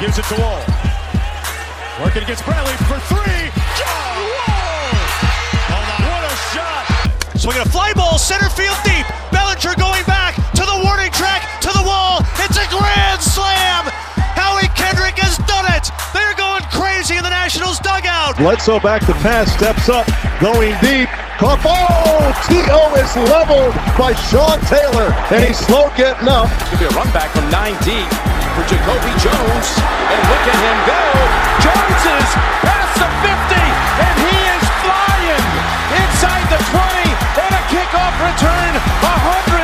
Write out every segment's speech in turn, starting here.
gives it to Wall. Working against Bradley for three. John Wall! What a shot! Swinging a fly ball, center field deep. Bellinger going back to the warning track, to the wall. It's a grand slam. Howie Kendrick has done it. They're going crazy in the Nationals dugout. Bledsoe back to pass, steps up, going deep. Caught ball! T.O. is leveled by Sean Taylor, and he's slow getting up. Could be a run back from nine deep for Jacoby Jones. And look at him go. Jones is past the 50, and he is flying inside the 20. And a kickoff return, 109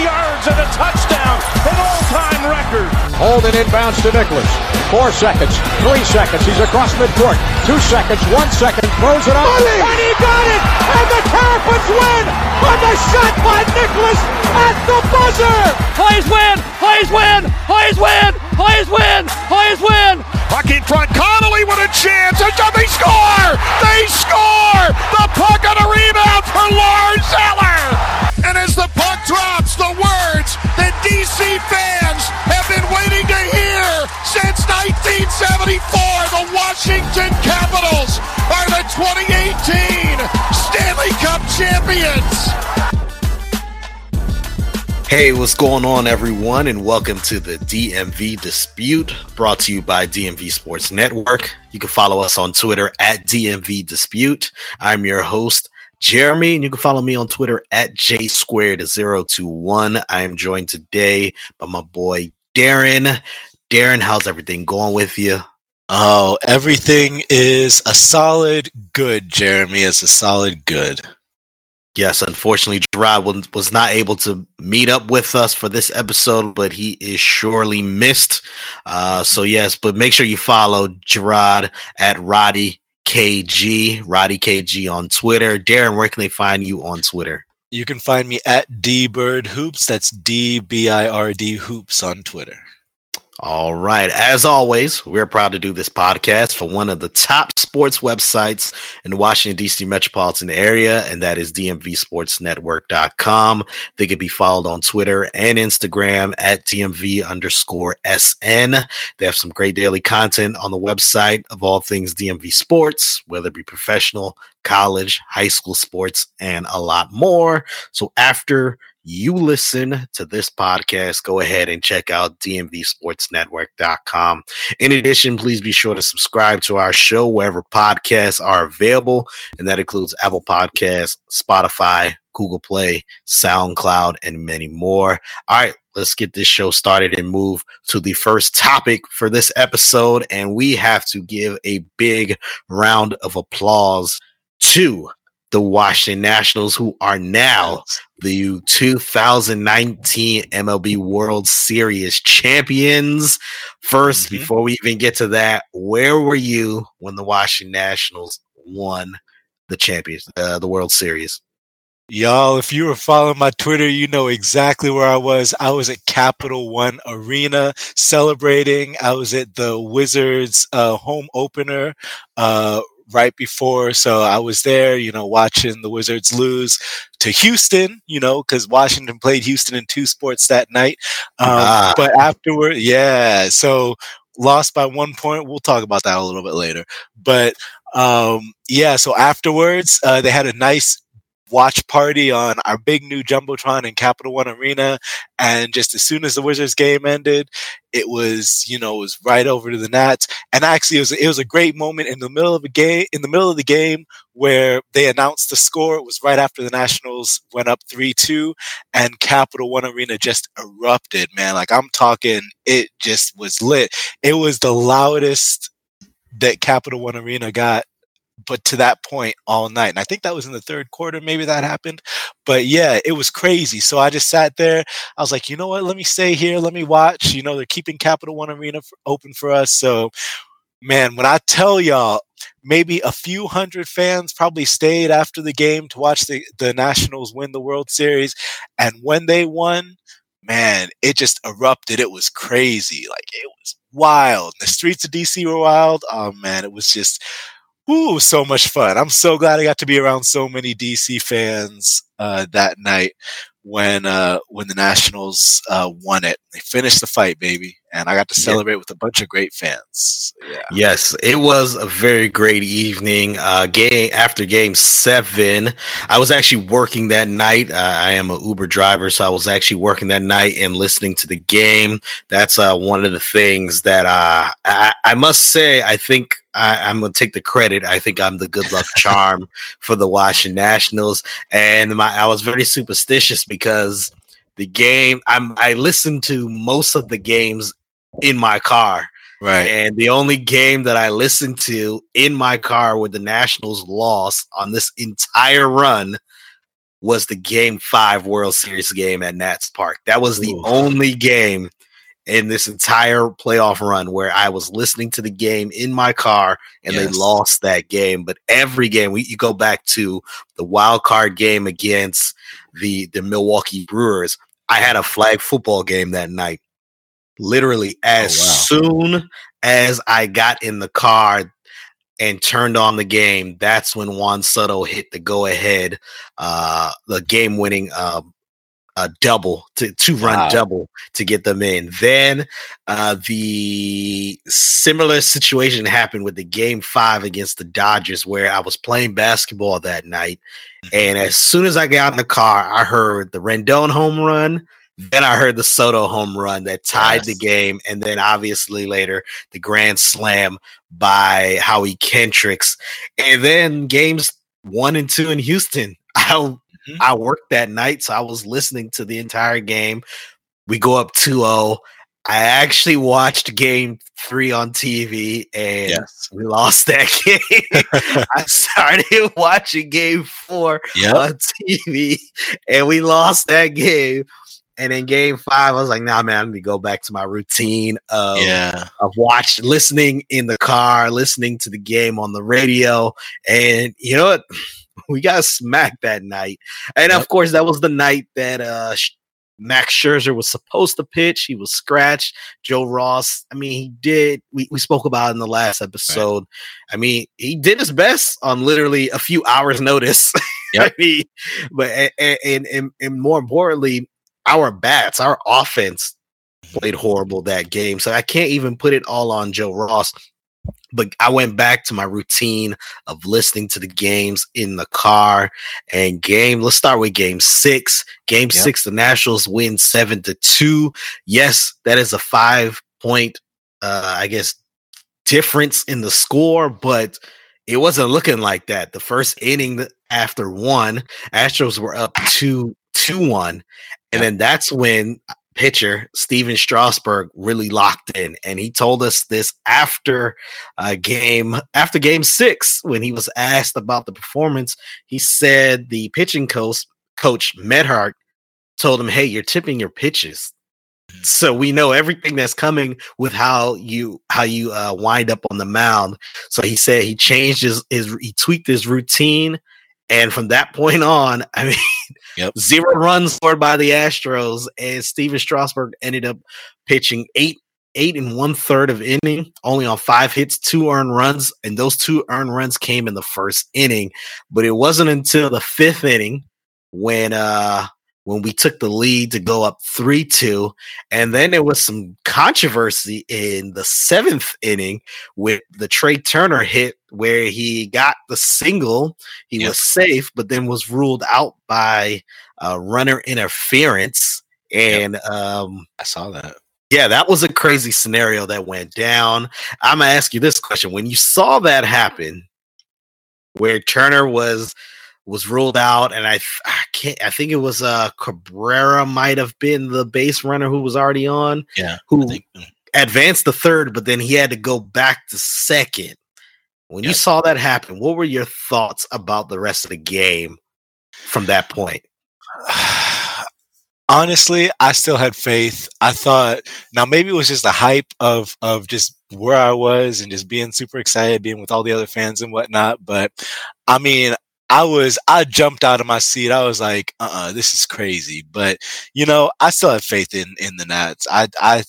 yards and a touchdown, an all-time record. Holden inbounds to Nicholas. Four seconds, three seconds. He's across midcourt. Two seconds, one second. Throws it up. And he got it! And the Terrapins win on the shot by Nicholas at the buzzer! Plays win! Plays win! Plays win! Plays win! Plays win! Puck in front. Connolly with a chance. They score! They score! The puck on a rebound for Lars Eller! And as the puck drops, the words that DC fans have been waiting to hear since 1974, the Washington Capitals are the 2018 Stanley Cup champions! Hey, what's going on, everyone, and welcome to the DMV Dispute brought to you by DMV Sports Network. You can follow us on Twitter at DMV Dispute. I'm your host, Jeremy, and you can follow me on Twitter at J squared 021. I am joined today by my boy Darren. Darren, how's everything going with you? Oh, everything is a solid good, Jeremy. Is a solid good. Yes, unfortunately, Gerard was, not able to meet up with us for this episode, but he is surely missed. Uh, so yes, but make sure you follow Gerard at Roddy KG, Roddy KG on Twitter. Darren, where can they find you on Twitter? You can find me at D Bird hoops. That's D B I R D hoops on Twitter. All right. As always, we're proud to do this podcast for one of the top sports websites in the Washington, D.C. metropolitan area, and that is DMVSportsNetwork.com. They can be followed on Twitter and Instagram at DMV underscore SN. They have some great daily content on the website of all things DMV sports, whether it be professional, college, high school sports, and a lot more. So after you listen to this podcast, go ahead and check out dmvsportsnetwork.com. In addition, please be sure to subscribe to our show wherever podcasts are available, and that includes Apple Podcasts, Spotify, Google Play, SoundCloud, and many more. All right, let's get this show started and move to the first topic for this episode. And we have to give a big round of applause to the Washington Nationals, who are now the 2019 MLB World Series champions. 1st Mhm. before we even get to that, where were you when the Washington Nationals won the champions, uh, the World Series? Y'all, if you were following my Twitter, you know exactly where I was. I was at Capital One Arena celebrating. I was at the Wizards uh, home opener uh, right before. So I was there, you know, watching the Wizards lose to Houston, you know, because Washington played Houston in two sports that night. Um, Ah. But afterward, yeah. So lost by one point. We'll talk about that a little bit later. But um, yeah, so afterwards, uh, they had a nice watch party on our big new jumbotron in Capital One Arena, and just as soon as the Wizards game ended, it was you know it was right over to the Nats, and actually it was it was a great moment in the middle of a game in the middle of the game where they announced the score. It was right after the Nationals went up three two, and Capital One Arena just erupted, man. Like I'm talking, it just was lit. It was the loudest that Capital One Arena got but to that point all night. And I think that was in the third quarter, maybe that happened. But yeah, it was crazy. So I just sat there. I was like, you know what? Let me stay here. Let me watch. You know, they're keeping Capital One Arena open for us. So, man, when I tell y'all, maybe a few hundred fans probably stayed after the game to watch the, the Nationals win the World Series. And when they won, man, it just erupted. It was crazy. Like, it was wild. The streets of DC were wild. Oh, man, it was just Ooh, so much fun. I'm so glad I got to be around so many DC fans uh, that night when uh, when the Nationals uh, won it. They finished the fight, baby. And I got to celebrate yeah. with a bunch of great fans. Yeah. Yes, it was a very great evening. Uh, game after game seven, I was actually working that night. Uh, I am a Uber driver, so I was actually working that night and listening to the game. That's uh, one of the things that uh, I, I must say. I think I, am gonna take the credit. I think I'm the good luck charm for the Washington Nationals, and my I was very superstitious because the game I'm I listened to most of the games in my car. Right. And the only game that I listened to in my car where the Nationals lost on this entire run was the game five World Series game at Nats Park. That was the Ooh. only game in this entire playoff run where I was listening to the game in my car and yes. they lost that game. But every game, we you go back to the wild card game against the the Milwaukee Brewers. I had a flag football game that night. Literally, as oh, wow. soon as I got in the car and turned on the game, that's when Juan Soto hit the go ahead, uh, the game winning uh, a double to two run wow. double to get them in. Then uh, the similar situation happened with the game five against the Dodgers, where I was playing basketball that night, and as soon as I got in the car, I heard the Rendon home run. Then I heard the Soto home run that tied yes. the game, and then obviously later the grand slam by Howie Kendricks, and then games one and two in Houston. I Mm-hmm. I worked that night, so I was listening to the entire game. We go up 2 0. I actually watched game three on TV and yes. we lost that game. I started watching game four yep. on TV and we lost that game. And in game five, I was like, nah, man, I'm gonna go back to my routine of, yeah. of watch listening in the car, listening to the game on the radio. And you know what? we got smacked that night. And of course, that was the night that uh, Max Scherzer was supposed to pitch. He was scratched. Joe Ross, I mean, he did. We, we spoke about in the last episode. Right. I mean, he did his best on literally a few hours' notice. Yep. I mean, but and, and and more importantly, our bats, our offense played horrible that game. So I can't even put it all on Joe Ross but I went back to my routine of listening to the games in the car and game. Let's start with game six. Game yep. six, the Nationals win seven to two. Yes, that is a five point, uh, I guess, difference in the score, but it wasn't looking like that. The first inning after one, Astros were up two two one, and then that's when pitcher Stephen Strasburg really locked in, and he told us this after uh, game after game six when he was asked about the performance. He said the pitching coach coach Menhart told him, "Hey, you're tipping your pitches." So we know everything that's coming with how you how you uh, wind up on the mound. So he said he changed his, his he tweaked his routine and from that point on, I mean, yep. zero runs scored by the Astros, and Stephen Strasburg ended up pitching eight eight and one third of inning, only on five hits, two earned runs, and those two earned runs came in the first inning. But it wasn't until the fifth inning when uh when we took the lead to go up 3 2. And then there was some controversy in the seventh inning with the Trey Turner hit where he got the single. He yep. was safe, but then was ruled out by uh, runner interference. And yep. um, I saw that. Yeah, that was a crazy scenario that went down. I'm going to ask you this question. When you saw that happen, where Turner was was ruled out, and I I can't I think it was uh Cabrera might have been the base runner who was already on. Yeah, who advanced the third, but then he had to go back to second. When you saw that happen, what were your thoughts about the rest of the game from that point? Honestly, I still had faith. I thought now maybe it was just the hype of of just where I was and just being super excited, being with all the other fans and whatnot. But I mean, I was I jumped out of my seat. I was like, uh uh this is crazy. But you know, I still have faith in in the Nats. I I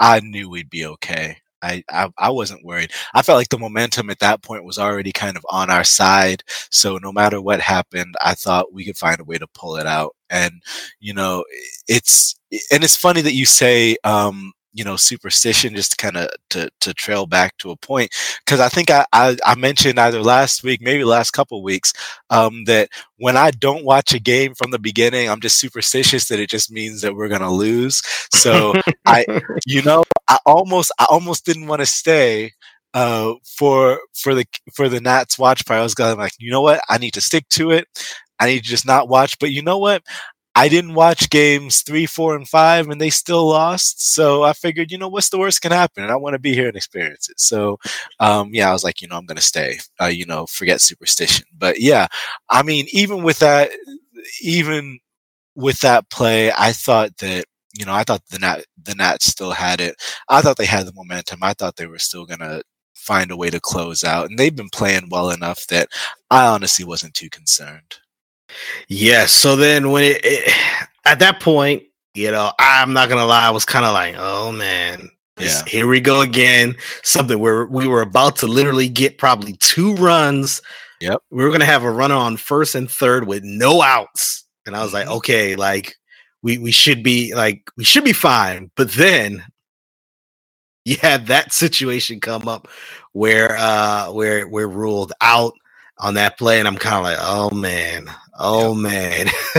I knew we'd be okay. I, I, I wasn't worried. I felt like the momentum at that point was already kind of on our side. So no matter what happened, I thought we could find a way to pull it out. And you know, it's and it's funny that you say um, you know superstition just kind of to, to trail back to a point because i think I, I, I mentioned either last week maybe last couple weeks um, that when i don't watch a game from the beginning i'm just superstitious that it just means that we're gonna lose so i you know i almost i almost didn't want to stay uh, for for the for the Nats watch party. I was going like, you know what? I need to stick to it. I need to just not watch. But you know what? I didn't watch games three, four, and five, and they still lost. So I figured, you know, what's the worst can happen? And I want to be here and experience it. So, um, yeah, I was like, you know, I'm going to stay. Uh, you know, forget superstition. But yeah, I mean, even with that, even with that play, I thought that you know, I thought the Nat the Nats still had it. I thought they had the momentum. I thought they were still gonna find a way to close out, and they've been playing well enough that I honestly wasn't too concerned. Yes. So then when it, it at that point, you know, I'm not gonna lie, I was kind of like, oh man, yeah. here we go again. Something where we were about to literally get probably two runs. Yep. We were gonna have a runner on first and third with no outs. And I was like, mm-hmm. okay, like we we should be like we should be fine. But then you had that situation come up where uh where we're ruled out on that play, and I'm kind of like, oh man, oh man.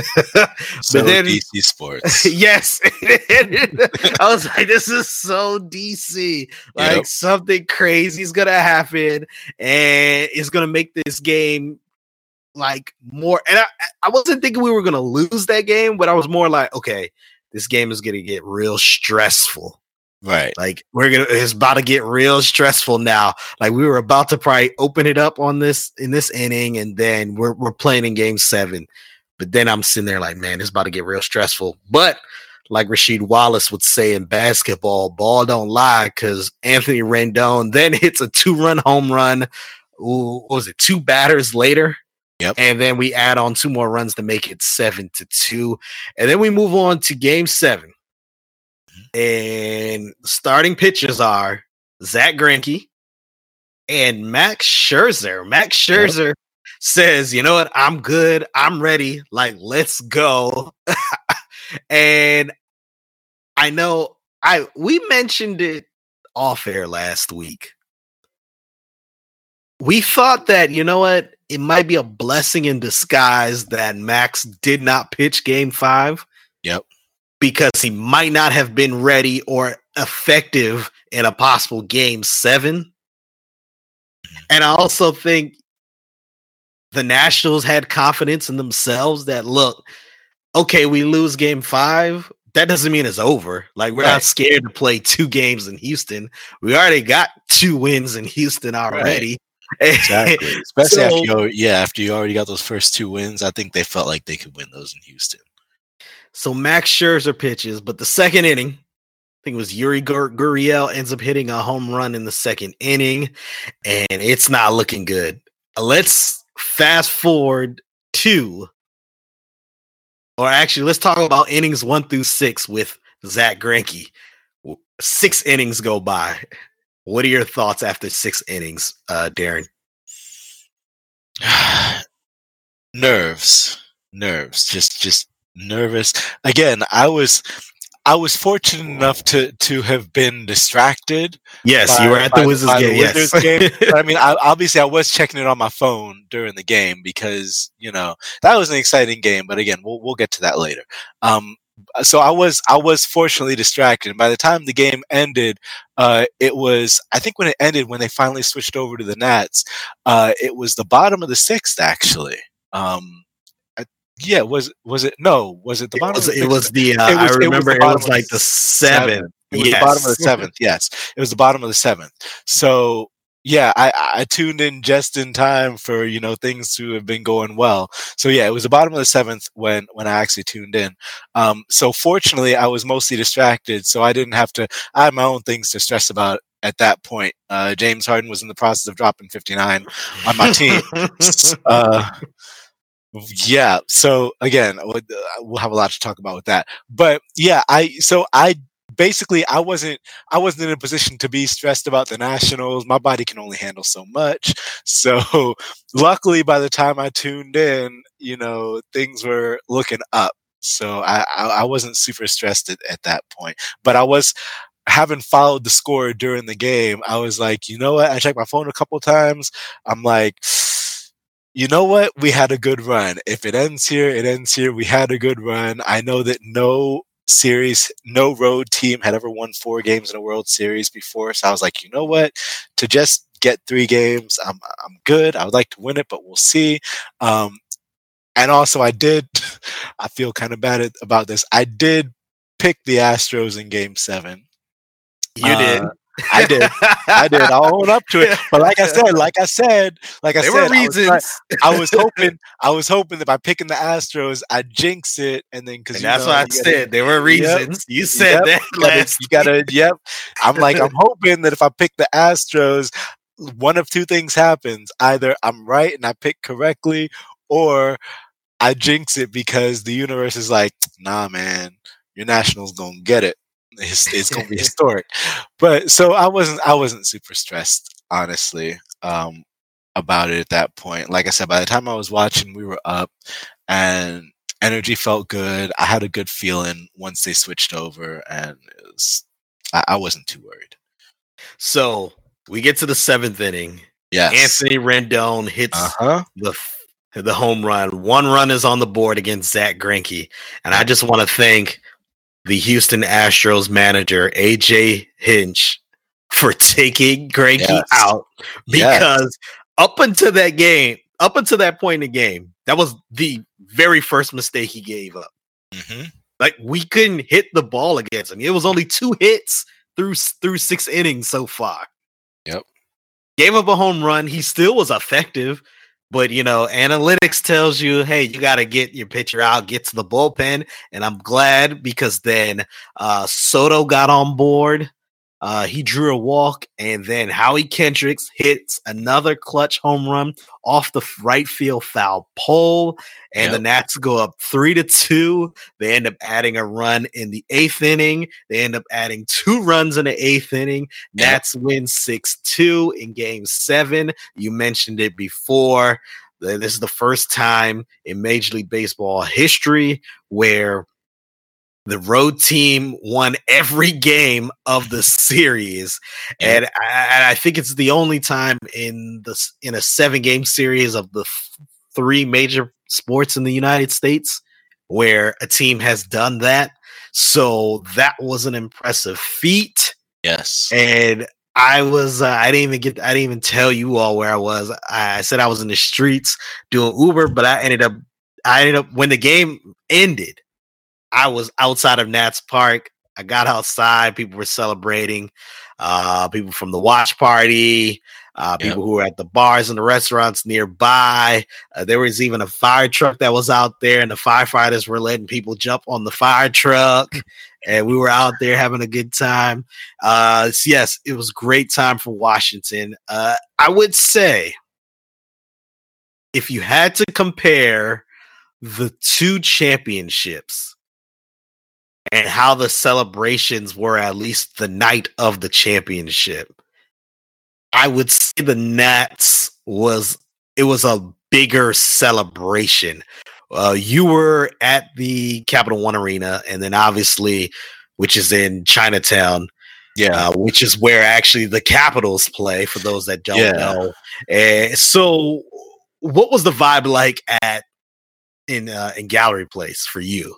so but then DC Sports, yes, I was like, this is so DC. Like yep. something crazy is gonna happen, and it's gonna make this game like more. And I, I wasn't thinking we were gonna lose that game, but I was more like, okay, this game is gonna get real stressful. Right. Like we're gonna it's about to get real stressful now. Like we were about to probably open it up on this in this inning, and then we're we're playing in game seven. But then I'm sitting there like, man, it's about to get real stressful. But like Rasheed Wallace would say in basketball, ball don't lie, because Anthony Rendon then hits a two-run home run. Ooh, was it two batters later? Yep. And then we add on two more runs to make it seven to two. And then we move on to game seven. And starting pitchers are Zach Greinke and Max Scherzer. Max Scherzer yep. says, "You know what? I'm good. I'm ready. Like, let's go." and I know I we mentioned it off air last week. We thought that, you know what? It might be a blessing in disguise that Max did not pitch game 5. Yep because he might not have been ready or effective in a possible game seven. And I also think the Nationals had confidence in themselves that look, okay, we lose game five. That doesn't mean it's over. Like we're right. not scared to play two games in Houston. We already got two wins in Houston already. Right. Exactly. Especially so, after you, yeah, after you already got those first two wins, I think they felt like they could win those in Houston. So Max Scherzer pitches, but the second inning, I think it was Yuli Gurriel ends up hitting a home run in the second inning, and it's not looking good. Let's fast forward to, or actually, let's talk about innings one through six with Zach Greinke. Six innings go by. What are your thoughts after six innings, uh, Darren? nerves, nerves, just just nervous. Again, I was I was fortunate enough to to have been distracted. Yes, by, you were at the Wizards game. The Wizards yes. game. But, I mean, I, obviously, I was checking it on my phone during the game because you know that was an exciting game. But again, we'll we'll get to that later. Um, so I was I was fortunately distracted. And by the time the game ended, uh, it was I think when it ended when they finally switched over to the Nats, uh, it was the bottom of the sixth actually. Um, yeah, was was it? No, was it the bottom? It was, it was the. Uh, it was, I remember it was, it was like the seventh. seventh. It was yes. the bottom of the seventh. Yes, it was the bottom of the seventh. So yeah, I, I tuned in just in time for you know things to have been going well. So yeah, it was the bottom of the seventh when when I actually tuned in. Um, so fortunately, I was mostly distracted, so I didn't have to. I had my own things to stress about at that point. Uh, James Harden was in the process of dropping 59 on my team. uh, yeah. So again, uh, we'll have a lot to talk about with that. But yeah, I so I basically I wasn't I wasn't in a position to be stressed about the Nationals. My body can only handle so much. So luckily, by the time I tuned in, you know, things were looking up. So I I, I wasn't super stressed at, at that point, but I was having followed the score during the game, I was like, you know what? I checked my phone a couple times. I'm like, you know what? We had a good run. If it ends here, it ends here. We had a good run. I know that no series, no road team had ever won four games in a World Series before. So I was like, you know what? To just get three games, I'm I'm good. I would like to win it, but we'll see. Um, and also, I did. I feel kind of bad about this. I did pick the Astros in Game Seven. You uh, did. I did. I did. I'll own up to it. But like I said, like I said, like I there said, were reasons. I was, I was, hoping, I was hoping that by picking the Astros, I jinx it, and then because that's know, what I said. There were reasons. Yep, you said yep, that gotta, last. You gotta. Yep. I'm like, I'm hoping that if I pick the Astros, one of two things happens: either I'm right and I pick correctly, or I jinx it because the universe is like, nah, man, your Nationals gonna get it. It's, it's gonna be historic. But so I wasn't I wasn't super stressed, honestly, um, about it at that point. Like I said, by the time I was watching, we were up and energy felt good. I had a good feeling once they switched over and it was I, I wasn't too worried. So we get to the seventh inning. Yes. Anthony Rendon hits Uh-huh. the the home run. One run is on the board against Zach Greinke, and I just want to thank the Houston Astros manager AJ Hinch for taking Greinke Yes. out Yes. because up until that game, up until that point in the game, that was the very first mistake he gave up. Mhm. Like we couldn't hit the ball against him. It was only two hits through through six innings so far. Yep. Gave up a home run. He still was effective, but you know, analytics tells you, hey, you got to get your pitcher out, get to the bullpen, and I'm glad because then uh, Soto got on board. Uh, he drew a walk, and then Howie Kendricks hits another clutch home run off the right field foul pole, and the Nats go up three to two. They end up adding a run in the eighth inning. They end up adding two runs in the eighth inning. Yep. Nats win six two in Game Seven. You mentioned it before. This is the first time in Major League Baseball history where the road team won every game of the series, and I, I think it's the only time in the in a seven game series of the f- three major sports in the United States where a team has done that. So that was an impressive feat Yes. and I was uh, I didn't even get I didn't even tell you all where I was. I, I said I was in the streets doing Uber, but I ended up I ended up when the game ended, I was outside of Nats Park. I got outside, people were celebrating. Uh, people from the watch party, uh, Yep. people who were at the bars and the restaurants nearby. Uh, there was even a fire truck that was out there, and the firefighters were letting people jump on the fire truck. And we were out there having a good time. Uh, yes, it was a great time for Washington. Uh, I would say if you had to compare the two championships and how the celebrations were at least the night of the championship, I would say the Nats was it was a bigger celebration. Uh, you were at the Capital One Arena, and then obviously, which is in Chinatown, Yeah. uh, which is where actually the Capitals play. For those that don't Yeah. know, and so what was the vibe like at in uh, in Gallery Place for you?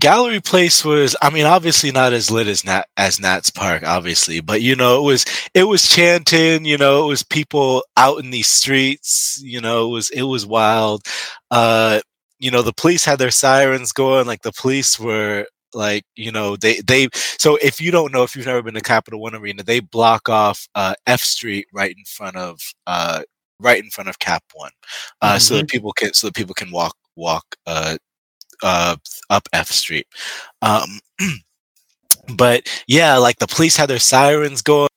Gallery Place was, I mean, obviously not as lit as Nat as Nats Park, obviously, but you know, it was it was chanting, you know, it was people out in these streets, you know, it was it was wild. Uh, you know, the police had their sirens going, like the police were like, you know, they they so if you don't know if you've never been to Capital One Arena, they block off uh F Street right in front of uh right in front of Cap One. Uh so that people can so that people can walk walk uh uh up F Street. Um, but yeah, like the police had their sirens going,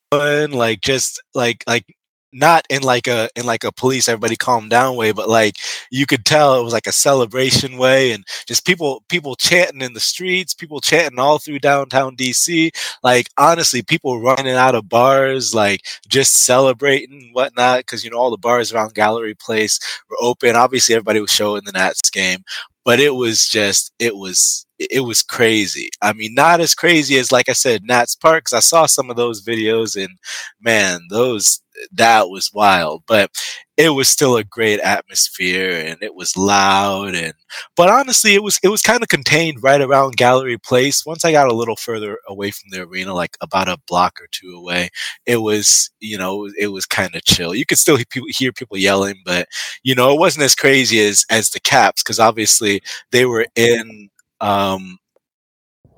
like just like like not in like a in like a police everybody calm down way, but like you could tell it was like a celebration way, and just people people chanting in the streets, people chanting all through downtown DC. Like honestly, people running out of bars, like just celebrating whatnot, because you know all the bars around Gallery Place were open. Obviously, everybody was showing the Nats game, but it was just it was it was crazy. I mean, not as crazy as like I said, Nats Park. Cause I saw some of those videos, and man, those that was wild. But it was still a great atmosphere, and it was loud. And but honestly, it was it was kind of contained right around Gallery Place. Once I got a little further away from the arena, like about a block or two away, it was you know it was kind of chill. You could still hear people, yelling, but you know it wasn't as crazy as as the Caps because obviously they were in um,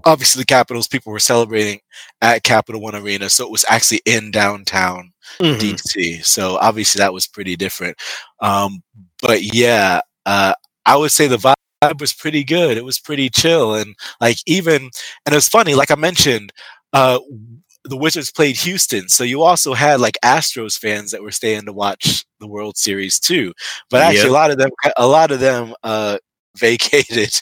obviously the Capitals people were celebrating at Capital One Arena, so it was actually in downtown mm-hmm. DC. So obviously that was pretty different. Um, but yeah, uh, I would say the vibe was pretty good. It was pretty chill, and like even and it was funny. Like I mentioned, uh, the Wizards played Houston, so you also had like Astros fans that were staying to watch the World Series too. But actually, yep. a lot of them, a lot of them, uh, vacated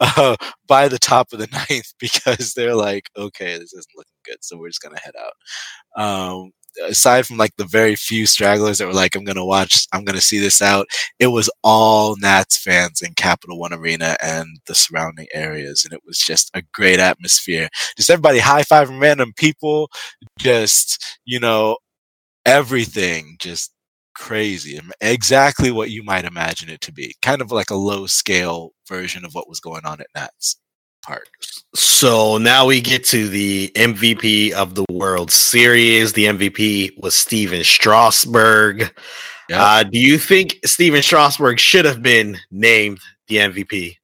uh, by the top of the ninth because they're like, okay, this isn't looking good, so we're just gonna head out. Um, aside from like the very few stragglers that were like, I'm gonna watch, I'm gonna see this out, it was all Nats fans in Capital One Arena and the surrounding areas, and it was just a great atmosphere. Just everybody high fiving random people, just you know, everything just crazy. Exactly what you might imagine it to be. Kind of like a low scale version of what was going on at Nats So now we get to the MVP of the World Series. The MVP was Stephen Strasburg. Yep. Uh, do you think Stephen Strasburg should have been named the MVP?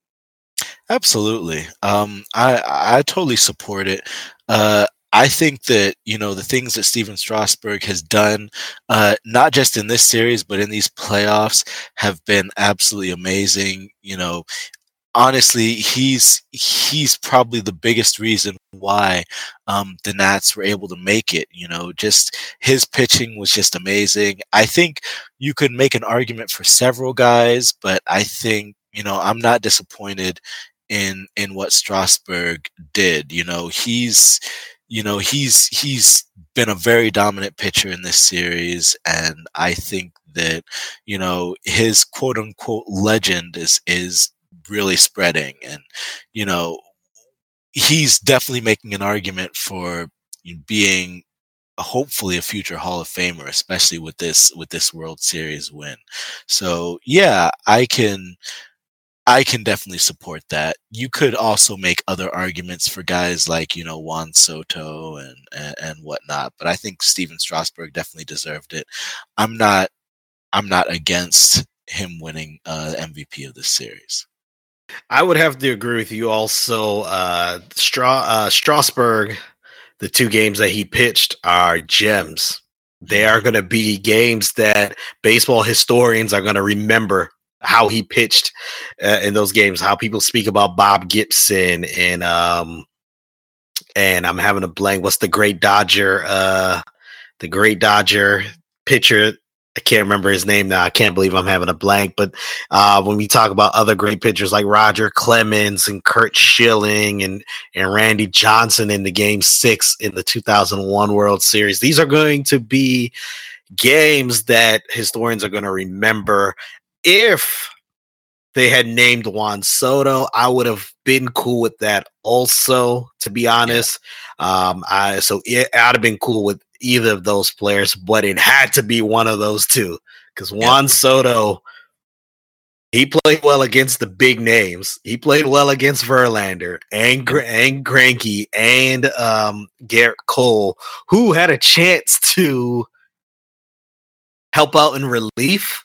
Absolutely. Um, I I totally support it. Uh, I think that you know the things that Stephen Strasburg has done, uh, not just in this series but in these playoffs, have been absolutely amazing. You know, honestly, he's he's probably the biggest reason why um, the Nats were able to make it. You know, just his pitching was just amazing. I think you could make an argument for several guys, but I think you know I'm not disappointed in in what Strasburg did. You know, he's you know he's he's been a very dominant pitcher in this series and i think that you know his quote unquote legend is is really spreading and you know he's definitely making an argument for being hopefully a future hall of famer especially with this with this world series win so yeah i can I can definitely support that. You could also make other arguments for guys like you know Juan Soto and, and and, whatnot, but I think Stephen Strasburg definitely deserved it. I'm not I'm not against him winning uh, MVP of this series. I would have to agree with you. Also, uh, Stra- uh, Strasburg, the two games that he pitched are gems. They are going to be games that baseball historians are going to remember how he pitched uh, in those games, how people speak about Bob Gibson and um and I'm having a blank. What's the great Dodger uh the great Dodger pitcher? I can't remember his name now. I can't believe I'm having a blank. But uh, when we talk about other great pitchers like Roger Clemens and Curt Schilling and and Randy Johnson in the Game Six in the 2001 World Series, these are going to be games that historians are going to remember if they had named Juan Soto, I would have been cool with that also, to be honest. Um, I so it, I'd have been cool with either of those players, but it had to be one of those two because Juan. Soto, he played well against the big names. He played well against Verlander and and Greinke and um, Gerrit Cole, who had a chance to help out in relief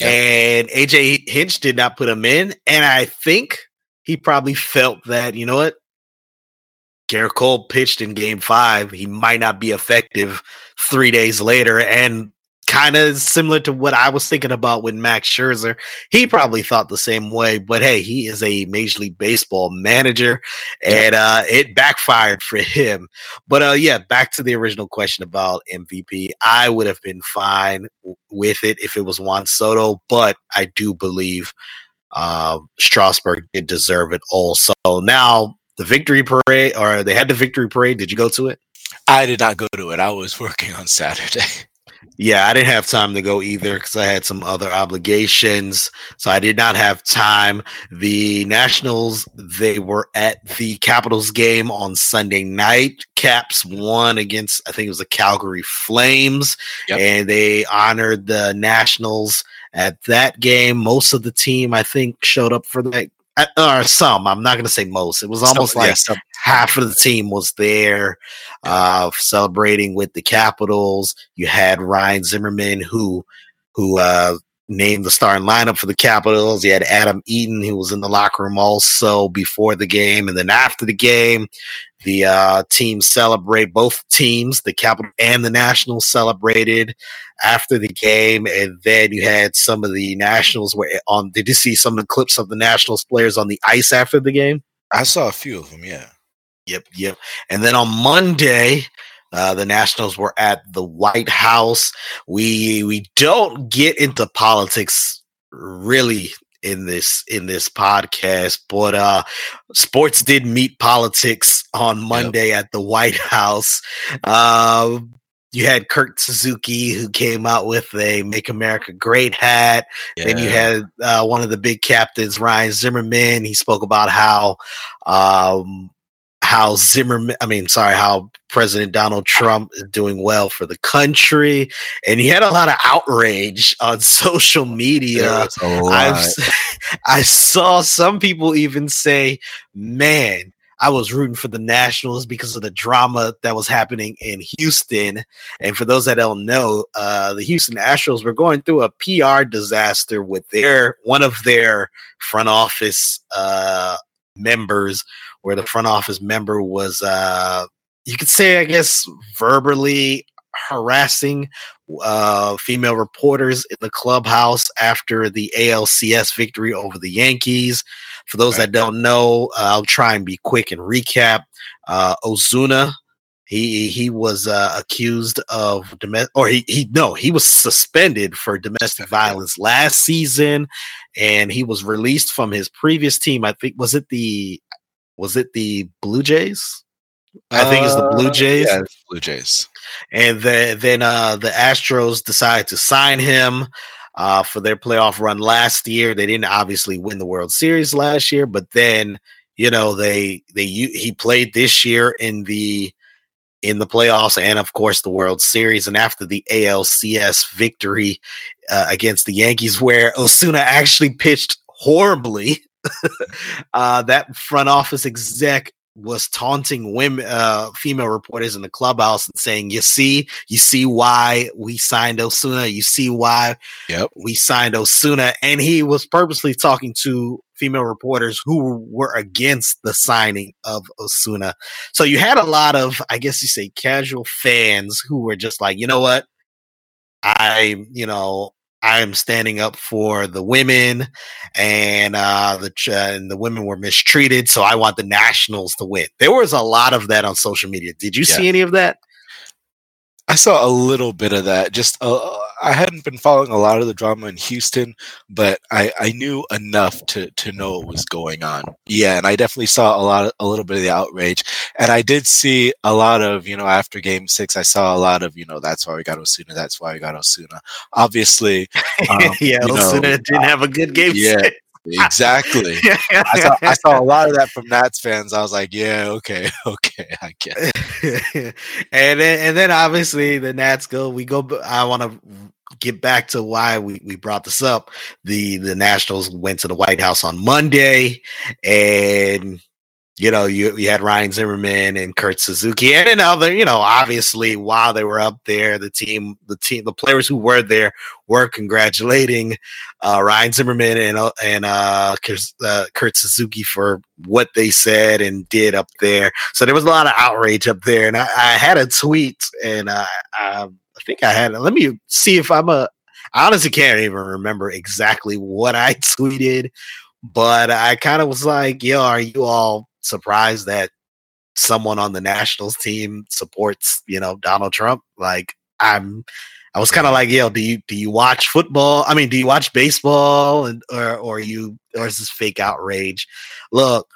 and AJ Hinch did not put him in. And I think he probably felt that, you know what? Gerrit Cole pitched in game five. He might not be effective three days later. And kind of similar to what I was thinking about with Max Scherzer. He probably thought the same way, but hey, he is a Major League Baseball manager, and uh, it backfired for him. But uh, yeah, back to the original question about MVP. I would have been fine with it if it was Juan Soto, but I do believe uh, Strasburg did deserve it also. Now the victory parade, or they had the victory parade. Did you go to it? I did not go to it. I was working on Saturday. Yeah, I didn't have time to go either because I had some other obligations. So I did not have time. The Nationals, they were at the Capitals game on Sunday night. Caps won against, I think it was the Calgary Flames, yep. and they honored the Nationals at that game. Most of the team, I think, showed up for that or some. I'm not going to say most. It was almost some, like yeah, half of the team was there uh, celebrating with the Capitals. You had Ryan Zimmerman who who uh, named the starting lineup for the Capitals. He had Adam Eaton who was in the locker room also before the game, and then after the game, the uh, teams celebrate. Both teams, the Capital and the Nationals, celebrated after the game, and then you had some of the Nationals were on. Did you see some of the clips of the Nationals players on the ice after the game? I saw a few of them. Yeah. Yep. Yep. And then on Monday. Uh, the Nationals were at the White House. We we don't get into politics really in this in this podcast but uh sports did meet politics on monday yep. at the white house uh, you had Kurt Suzuki who came out with a "Make America Great" hat. Yeah. Then you had uh, one of the big captains, Ryan Zimmerman. He spoke about how um, how Zimmerman, I mean, sorry, how President Donald Trump is doing well for the country. And he had a lot of outrage on social media. I saw some people even say, man, I was rooting for the Nationals because of the drama that was happening in Houston. And for those that don't know, uh, the Houston Astros were going through a PR disaster with their one of their front office uh, members where the front office member was, uh, you could say, I guess, verbally harassing uh, female reporters in the clubhouse after the ALCS victory over the Yankees. For those that don't know, uh, I'll try and be quick and recap. Uh, Osuna, he he was uh, accused of domestic, or he he no, he was suspended for domestic violence last season, and he was released from his previous team. I think was it the was it the Blue Jays? I think it's the Blue uh, Jays. Yeah, Blue Jays. And the, then uh, the Astros decided to sign him uh, for their playoff run last year. They didn't obviously win the World Series last year, but then you know they they he played this year in the in the playoffs and of course the World Series. And after the ALCS victory uh, against the Yankees, where Osuna actually pitched horribly uh, that front office exec was taunting women, uh, female reporters in the clubhouse and saying, "You see, you see why we signed Osuna. You see why yep. we signed Osuna." And he was purposely talking to female reporters who were against the signing of Osuna. So you had a lot of, I guess you say, casual fans who were just like, you know what, I, you know, I am standing up for the women, and uh, the uh, and the women were mistreated. So I want the Nationals to win. There was a lot of that on social media. Did you yeah. see any of that? I saw a little bit of that. Just uh, I hadn't been following a lot of the drama in Houston, but I, I knew enough to to know what was going on. Yeah, and I definitely saw a lot, of, a little bit of the outrage, and I did see a lot of you know after Game Six, I saw a lot of you know that's why we got Osuna, that's why we got Osuna. Obviously, um, yeah, Osuna know, didn't have a good game. Yeah, six. Exactly. I, saw, I saw a lot of that from Nats fans. I was like, yeah, okay, okay, I get it. and then, and then obviously the Nats go. We go. I want to get back to why we, we brought this up. The the Nationals went to the White House on Monday, and you know, you, you had Ryan Zimmerman and Kurt Suzuki and another, you know, obviously while they were up there, the team, the team, the players who were there were congratulating uh, Ryan Zimmerman and uh, and uh, uh, Kurt Suzuki for what they said and did up there. So there was a lot of outrage up there, and I, I had a tweet, and I, I, think I had. Let me see if I'm a. I honestly can't even remember exactly what I tweeted, but I kind of was like, "Yo, are you all surprised that someone on the Nationals team supports, you know, Donald Trump. Like I'm I was kind of like, yo, do you do you watch football? I mean, do you watch baseball and or or you or is this fake outrage? Look,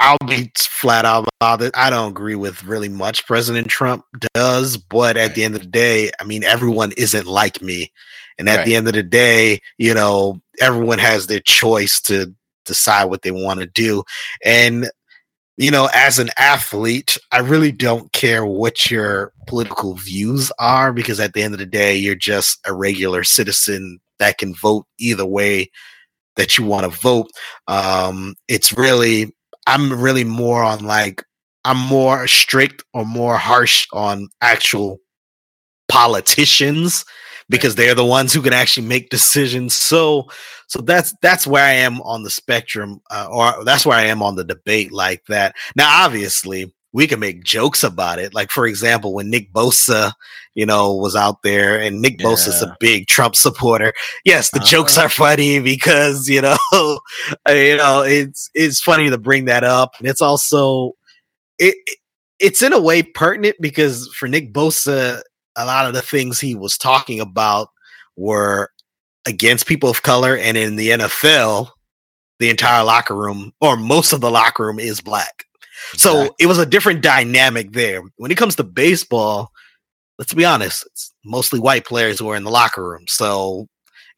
I'll be flat out about it. I don't agree with really much President Trump does, but at right. the end of the day, I mean, everyone isn't like me. And at right. the end of the day, you know, everyone has their choice to decide what they want to do. And, you know, as an athlete, I really don't care what your political views are because at the end of the day, you're just a regular citizen that can vote either way that you want to vote. Um, it's really, I'm really more on like, I'm more strict or more harsh on actual politicians because they're the ones who can actually make decisions. So, so that's that's where I am on the spectrum, uh, or that's where I am on the debate like that. Now, obviously, we can make jokes about it. Like, for example, when Nick Bosa, you know, was out there and Nick yeah. Bosa's a big Trump supporter. Yes, the uh-huh. jokes are funny because, you know, you know, it's, it's funny to bring that up. And it's also, it, it's in a way pertinent because for Nick Bosa, a lot of the things he was talking about were against people of color. And in the NFL, the entire locker room or most of the locker room is black. So it was a different dynamic there. When it comes to baseball, let's be honest, it's mostly white players who are in the locker room. So,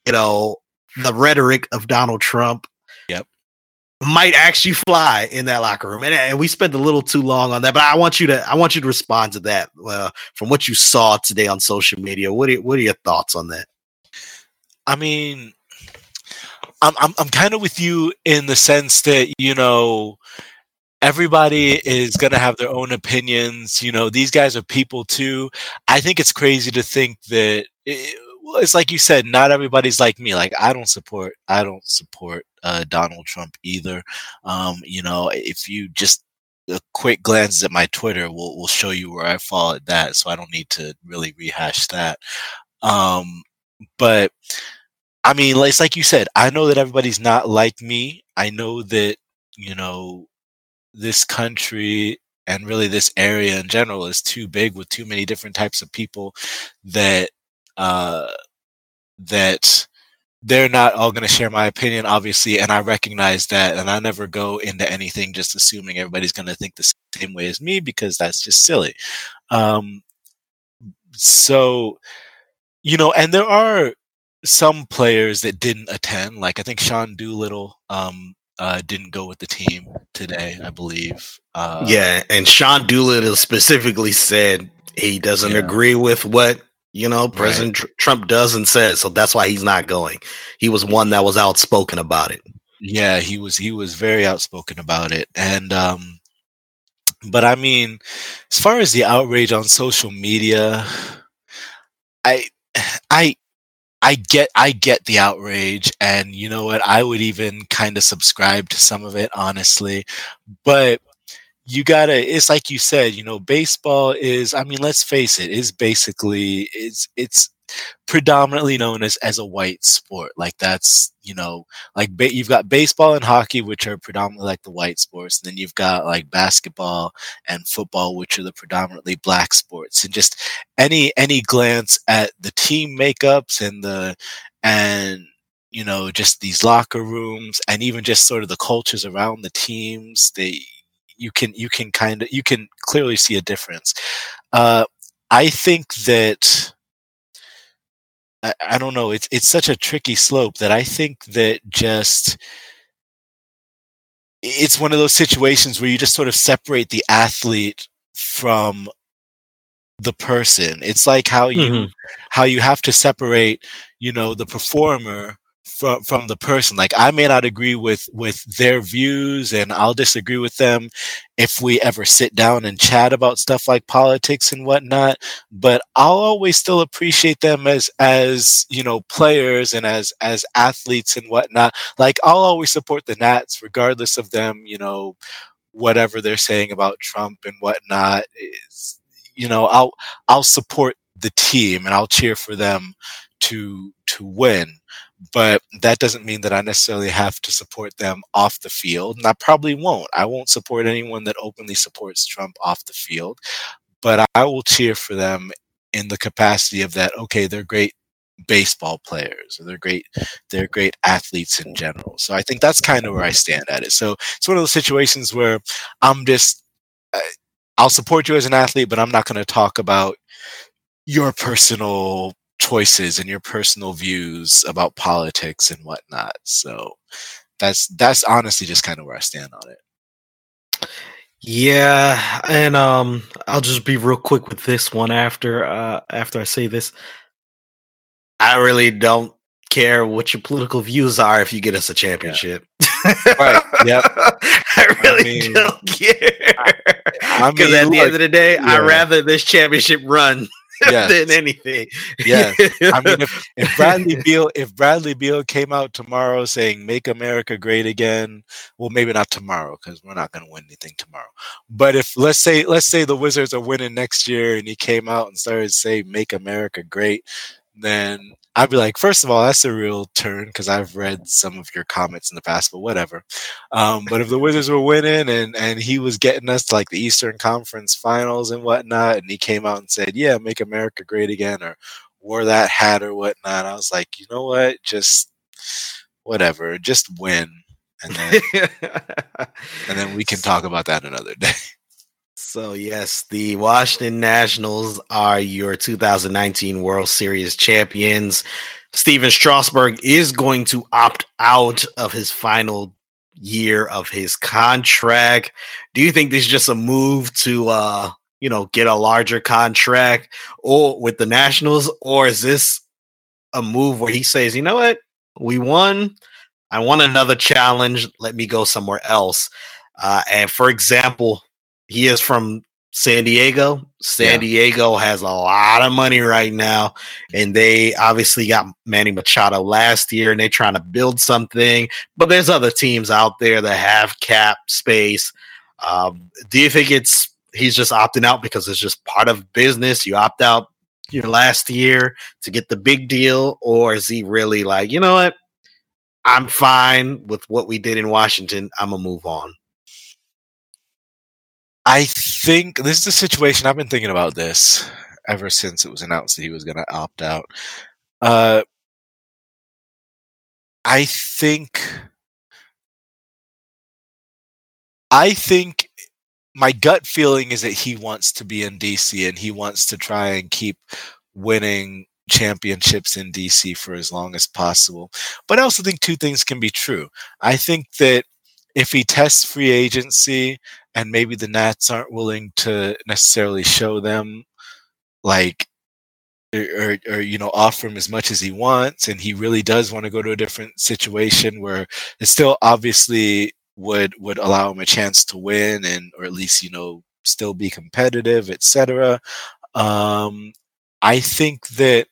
you know, the rhetoric of Donald Trump. Might actually fly in that locker room. And, and we spent a little too long on that, but I want you to I want you to respond to that uh, from what you saw today on social media. What are, what are your thoughts on that? I mean, I'm I'm, I'm kind of with you in the sense that you know everybody is going to have their own opinions. You know, these guys are people too. I think it's crazy to think that it, well, it's like you said, not everybody's like me. Like I don't support, I don't support uh, Donald Trump either. Um, you know, if you just a quick glance at my Twitter will will show you where I fall at that. So I don't need to really rehash that. Um, but I mean, it's like you said. I know that everybody's not like me. I know that you know this country and really this area in general is too big with too many different types of people that uh, that they're not all going to share my opinion obviously and i recognize that and i never go into anything just assuming everybody's going to think the same way as me because that's just silly um, so you know and there are some players that didn't attend like i think sean doolittle um, uh, didn't go with the team today, I believe. Uh, yeah, and Sean Doolittle specifically said he doesn't yeah. agree with what you know President right. Trump does and says, so that's why he's not going. He was one that was outspoken about it. Yeah, he was. He was very outspoken about it, and um, but I mean, as far as the outrage on social media, I, I, I get I get the outrage and you know what I would even kind of subscribe to some of it honestly but you got to it's like you said you know baseball is I mean let's face it is basically it's it's predominantly known as as a white sport. Like that's you know like ba- you've got baseball and hockey, which are predominantly like the white sports. And then you've got like basketball and football, which are the predominantly black sports. And just any any glance at the team makeups and the and you know just these locker rooms and even just sort of the cultures around the teams they you can you can kind of you can clearly see a difference uh, i think that I, I don't know. It's it's such a tricky slope that I think that just it's one of those situations where you just sort of separate the athlete from the person. It's like how you mm-hmm. how you have to separate, you know, the performer from from the person. Like i may not agree with with their views and i'll disagree with them if we ever sit down and chat about stuff like politics and whatnot but i'll always still appreciate them as as you know players and as as athletes and whatnot. Like i'll always support the nats regardless of them you know whatever they're saying about trump and whatnot. You know i'll i'll support the team and i'll cheer for them to to win but that doesn't mean that I necessarily have to support them off the field. And I probably won't. I won't support anyone that openly supports Trump off the field, but I will cheer for them in the capacity of that, okay, they're great baseball players or they're great they're great athletes in general so i think that's kind of where i stand at it so it's one of those situations where i'm just uh, i'll support you as an athlete but i'm not going to talk about your personal choices and your personal views about politics and whatnot so that's that's honestly just kind of where i stand on it yeah, and um, I'll just be real quick with this one after uh after I say this. I really don't care what your political views are if you get us a championship. right. Yep. I really I mean, don't care. I Because mean, at the end of the day, I'd rather this championship run Than anything. Yeah, I mean, if, if Bradley Beal, if Bradley Beal came out tomorrow saying "Make America Great Again," well, maybe not tomorrow because we're not going to win anything tomorrow. But if let's say let's say the Wizards are winning next year, and he came out and started to say "Make America Great," then I'd be like, first of all, that's a real turn because I've read some of your comments in the past, but whatever. Um, but if the Wizards were winning and and he was getting us to like the Eastern Conference Finals and whatnot, and he came out and said, "Yeah, make America great again," or wore that hat or whatnot, I was like, you know what, just whatever, just win, and then and then we can talk about that another day. So yes, the Washington Nationals are your 2019 World Series champions. Stephen Strasburg is going to opt out of his final year of his contract. Do you think this is just a move to uh, you know, get a larger contract or with the Nationals or is this a move where he says, "You know what? We won. I want another challenge. Let me go somewhere else." Uh, and for example, he is from San Diego. San Yeah. Diego has a lot of money right now, and they obviously got Manny Machado last year, and they're trying to build something. But there's other teams out there that have cap space. Um, do you think it's he's just opting out because it's just part of business? You opt out your last year to get the big deal, or is he really like, you know what? I'm fine with what we did in Washington. I'm gonna move on. I think this is a situation I've been thinking about this ever since it was announced that he was going to opt out. Uh, I think, I think my gut feeling is that he wants to be in DC and he wants to try and keep winning championships in DC for as long as possible. But I also think two things can be true. I think that if he tests free agency and maybe the Nats aren't willing to necessarily show them like or, or, you know offer him as much as he wants and he really does want to go to a different situation where it still obviously would would allow him a chance to win and or at least you know still be competitive etc um i think that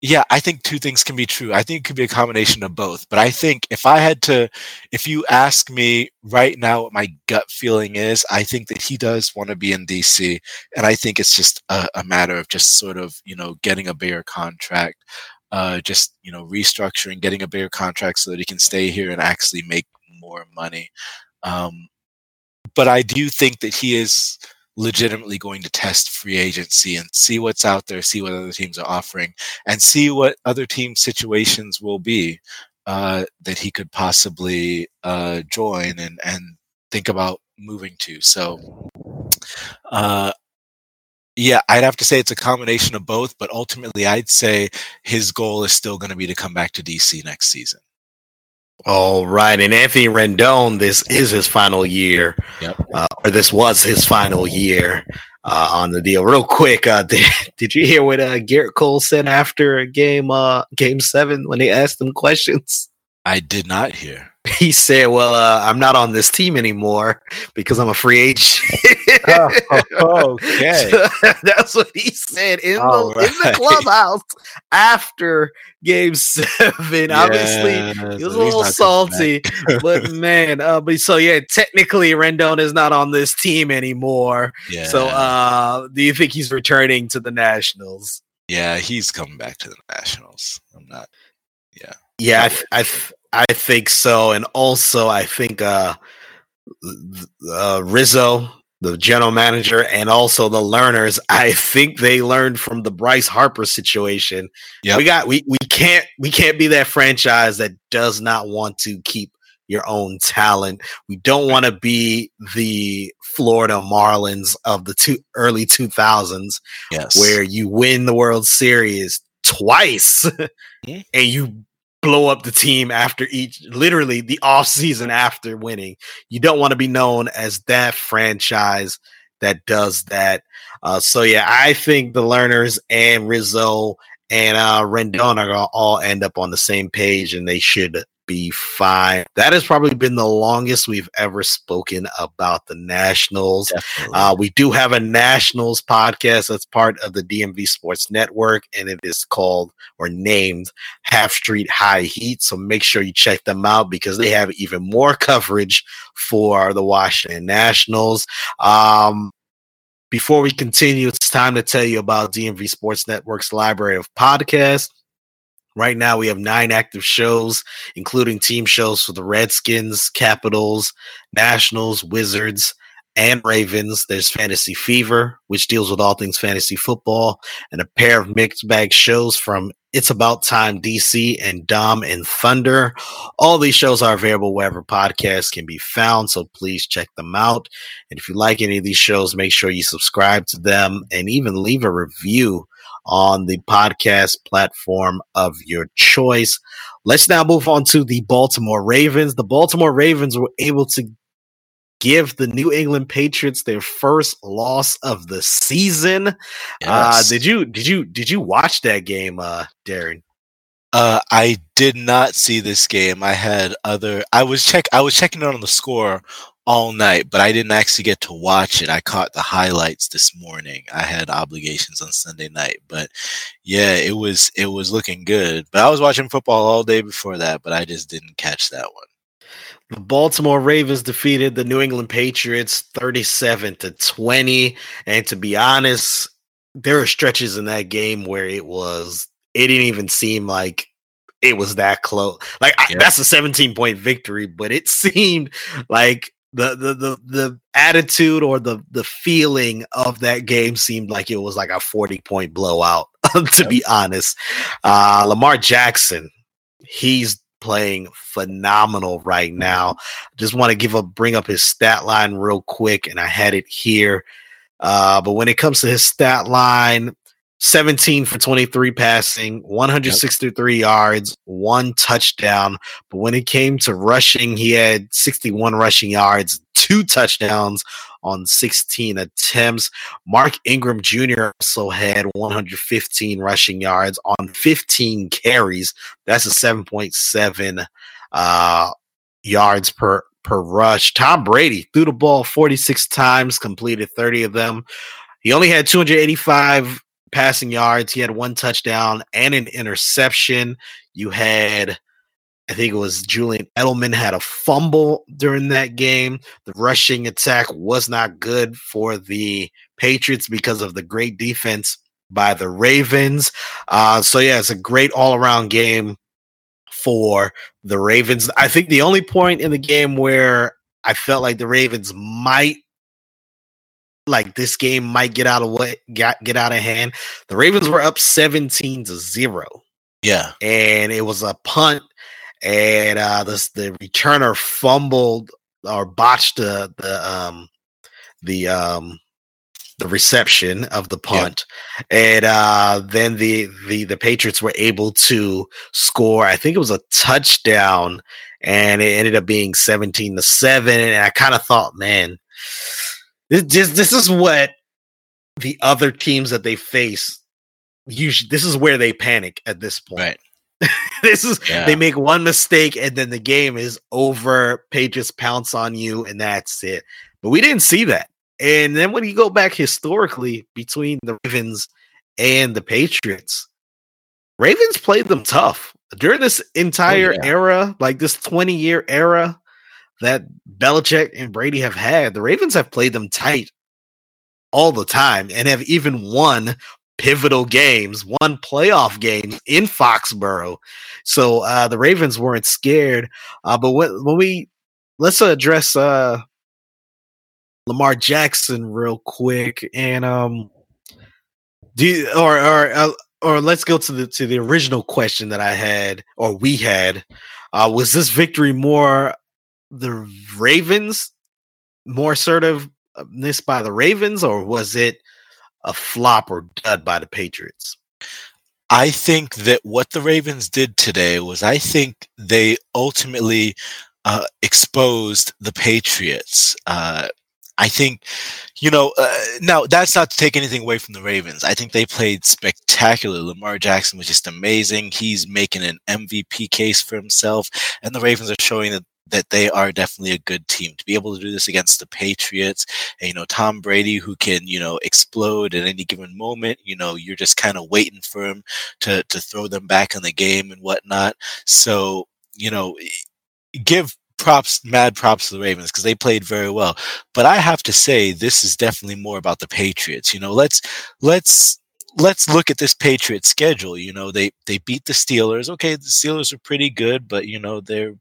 yeah i think two things can be true. I think it could be a combination of both but i think if i had to if you ask me right now what my gut feeling is i think that he does want to be in dc and i think it's just a, a matter of just sort of you know getting a bigger contract uh just you know restructuring getting a bigger contract so that he can stay here and actually make more money. Um but i do think that he is legitimately going to test free agency and see what's out there see what other teams are offering and see what other team situations will be uh, that he could possibly uh, join and, and think about moving to. So, uh, yeah, I'd have to say it's a combination of both, but ultimately, I'd say his goal is still going to be to come back to DC next season. All right, and Anthony Rendon, this is his final year, Yep. uh, or this was his final year uh, on the deal. Real quick, uh, did, did you hear what uh, Gerrit Cole said after game uh, game seven when they asked him questions? I did not hear. He said, "Well, uh, I'm not on this team anymore because I'm a free agent." okay. That's what he said in the All in the clubhouse after game seven. Obviously, he was a little salty, but man, uh, but so yeah, technically Rendon is not on this team anymore. yeah. So, uh, do you think he's returning to the Nationals? yeah, he's coming back to the Nationals. I'm not. Yeah. Yeah, I, th- I, th- I think so, and also I think uh, uh, Rizzo the general manager and also the Lerners. I think they learned from the Bryce Harper situation. Yeah, we got we we can't we can't be that franchise that does not want to keep your own talent. We don't want to be the Florida Marlins of the two early 2000s yes. where you win the World Series twice mm-hmm. and you blow up the team after each literally the off season after winning. You don't want to be known as that franchise that does that. Uh, so yeah, I think the Lerners and Rizzo and uh, Rendon are gonna all end up on the same page, and they should be fine. That has probably been the longest we've ever spoken about the Nationals. Uh, we do have a Nationals podcast that's part of the DMV Sports Network, and it is called or named Half Street High Heat. So make sure you check them out because they have even more coverage for the Washington Nationals. Um, before we continue, it's time to tell you about DMV Sports Network's library of podcasts. Right now, we have nine active shows, including team shows for the Redskins, Capitals, Nationals, Wizards, and Ravens. There's Fantasy Fever, which deals with all things fantasy football, and a pair of mixed bag shows from It's About Time DC and Dom and Thunder. All these shows are available wherever podcasts can be found, so please check them out. And if you like any of these shows, make sure you subscribe to them and even leave a review on the podcast platform of your choice. Let's now move on to the Baltimore Ravens. The Baltimore Ravens were able to give the New England Patriots their first loss of the season. Uh, yes. Uh, did you did you did you watch that game, uh, Darren? Uh, I did not see this game. I had other. I was check. I was checking out on the score all night, but I didn't actually get to watch it. I caught the highlights this morning. I had obligations on Sunday night, but yeah, it was it was looking good. But I was watching football all day before that, but I just didn't catch that one. The Baltimore Ravens defeated the New England Patriots 37 to 20, and to be honest, there are stretches in that game where it was it didn't even seem like it was that close. Like. I, that's a 17 point victory, but it seemed like the the the the attitude or the the feeling of that game seemed like it was like a 40 point blowout to yep. be honest. Uh lamar jackson he's playing phenomenal right now. Just want to give a bring up his stat line real quick and i had it here. Uh but when it comes to his stat line 17 for 23 passing, 163 yep. yards, one touchdown. But when it came to rushing, he had 61 rushing yards, two touchdowns on 16 attempts. Mark Ingram Jr. also had 115 rushing yards on 15 carries. That's a 7.7 uh, yards per per rush. Tom Brady threw the ball 46 times, completed 30 of them. He only had 285 passing yards. He had one touchdown and an interception. You had, I think it was Julian Edelman had a fumble during that game. The rushing attack was not good for the Patriots because of the great defense by the Ravens. Uh, so, yeah, it's a great all around game for the Ravens. I think the only point in the game where I felt like the Ravens might like this game might get out of what got get out of hand. The Ravens were up 17 to 0. Yeah. And it was a punt and uh the the returner fumbled or botched the the um the um the reception of the punt and uh then the the the Patriots were able to score I think it was a touchdown and it ended up being 17 to 7 and I kind of thought man this, this, this is what the other teams that they face usually. This is where they panic at this point. Right. this is yeah. they make one mistake and then the game is over. Patriots pounce on you and that's it. But we didn't see that. And then when you go back historically between the Ravens and the Patriots, Ravens played them tough during this entire oh, yeah. era, like this 20 year era that Belichick and Brady have had, the Ravens have played them tight all the time and have even won pivotal games, won playoff games in Foxborough. So uh, the Ravens weren't scared. Uh, but when, when we let's address uh, Lamar Jackson real quick, and um, do you, or or uh, or let's go to the to the original question that I had or we had. Uh, was this victory more the Ravens, more assertiveness by the Ravens, or was it a flop or dud by the Patriots? I think that what the Ravens did today was I think they ultimately uh, exposed the Patriots. Uh, I think, you know, uh, now that's not to take anything away from the Ravens. I think they played spectacular. Lamar Jackson was just amazing. He's making an MVP case for himself, and the Ravens are showing that that they are definitely a good team to be able to do this against the Patriots. And, you know, Tom Brady, who can, you know, explode at any given moment. You know, you're just kind of waiting for him to to throw them back in the game and whatnot. So, you know, give props, mad props to the Ravens because they played very well. But I have to say, this is definitely more about the Patriots. You know, let's let's let's look at this Patriots schedule. You know, they they beat the Steelers. Okay, the Steelers are pretty good, but you know they're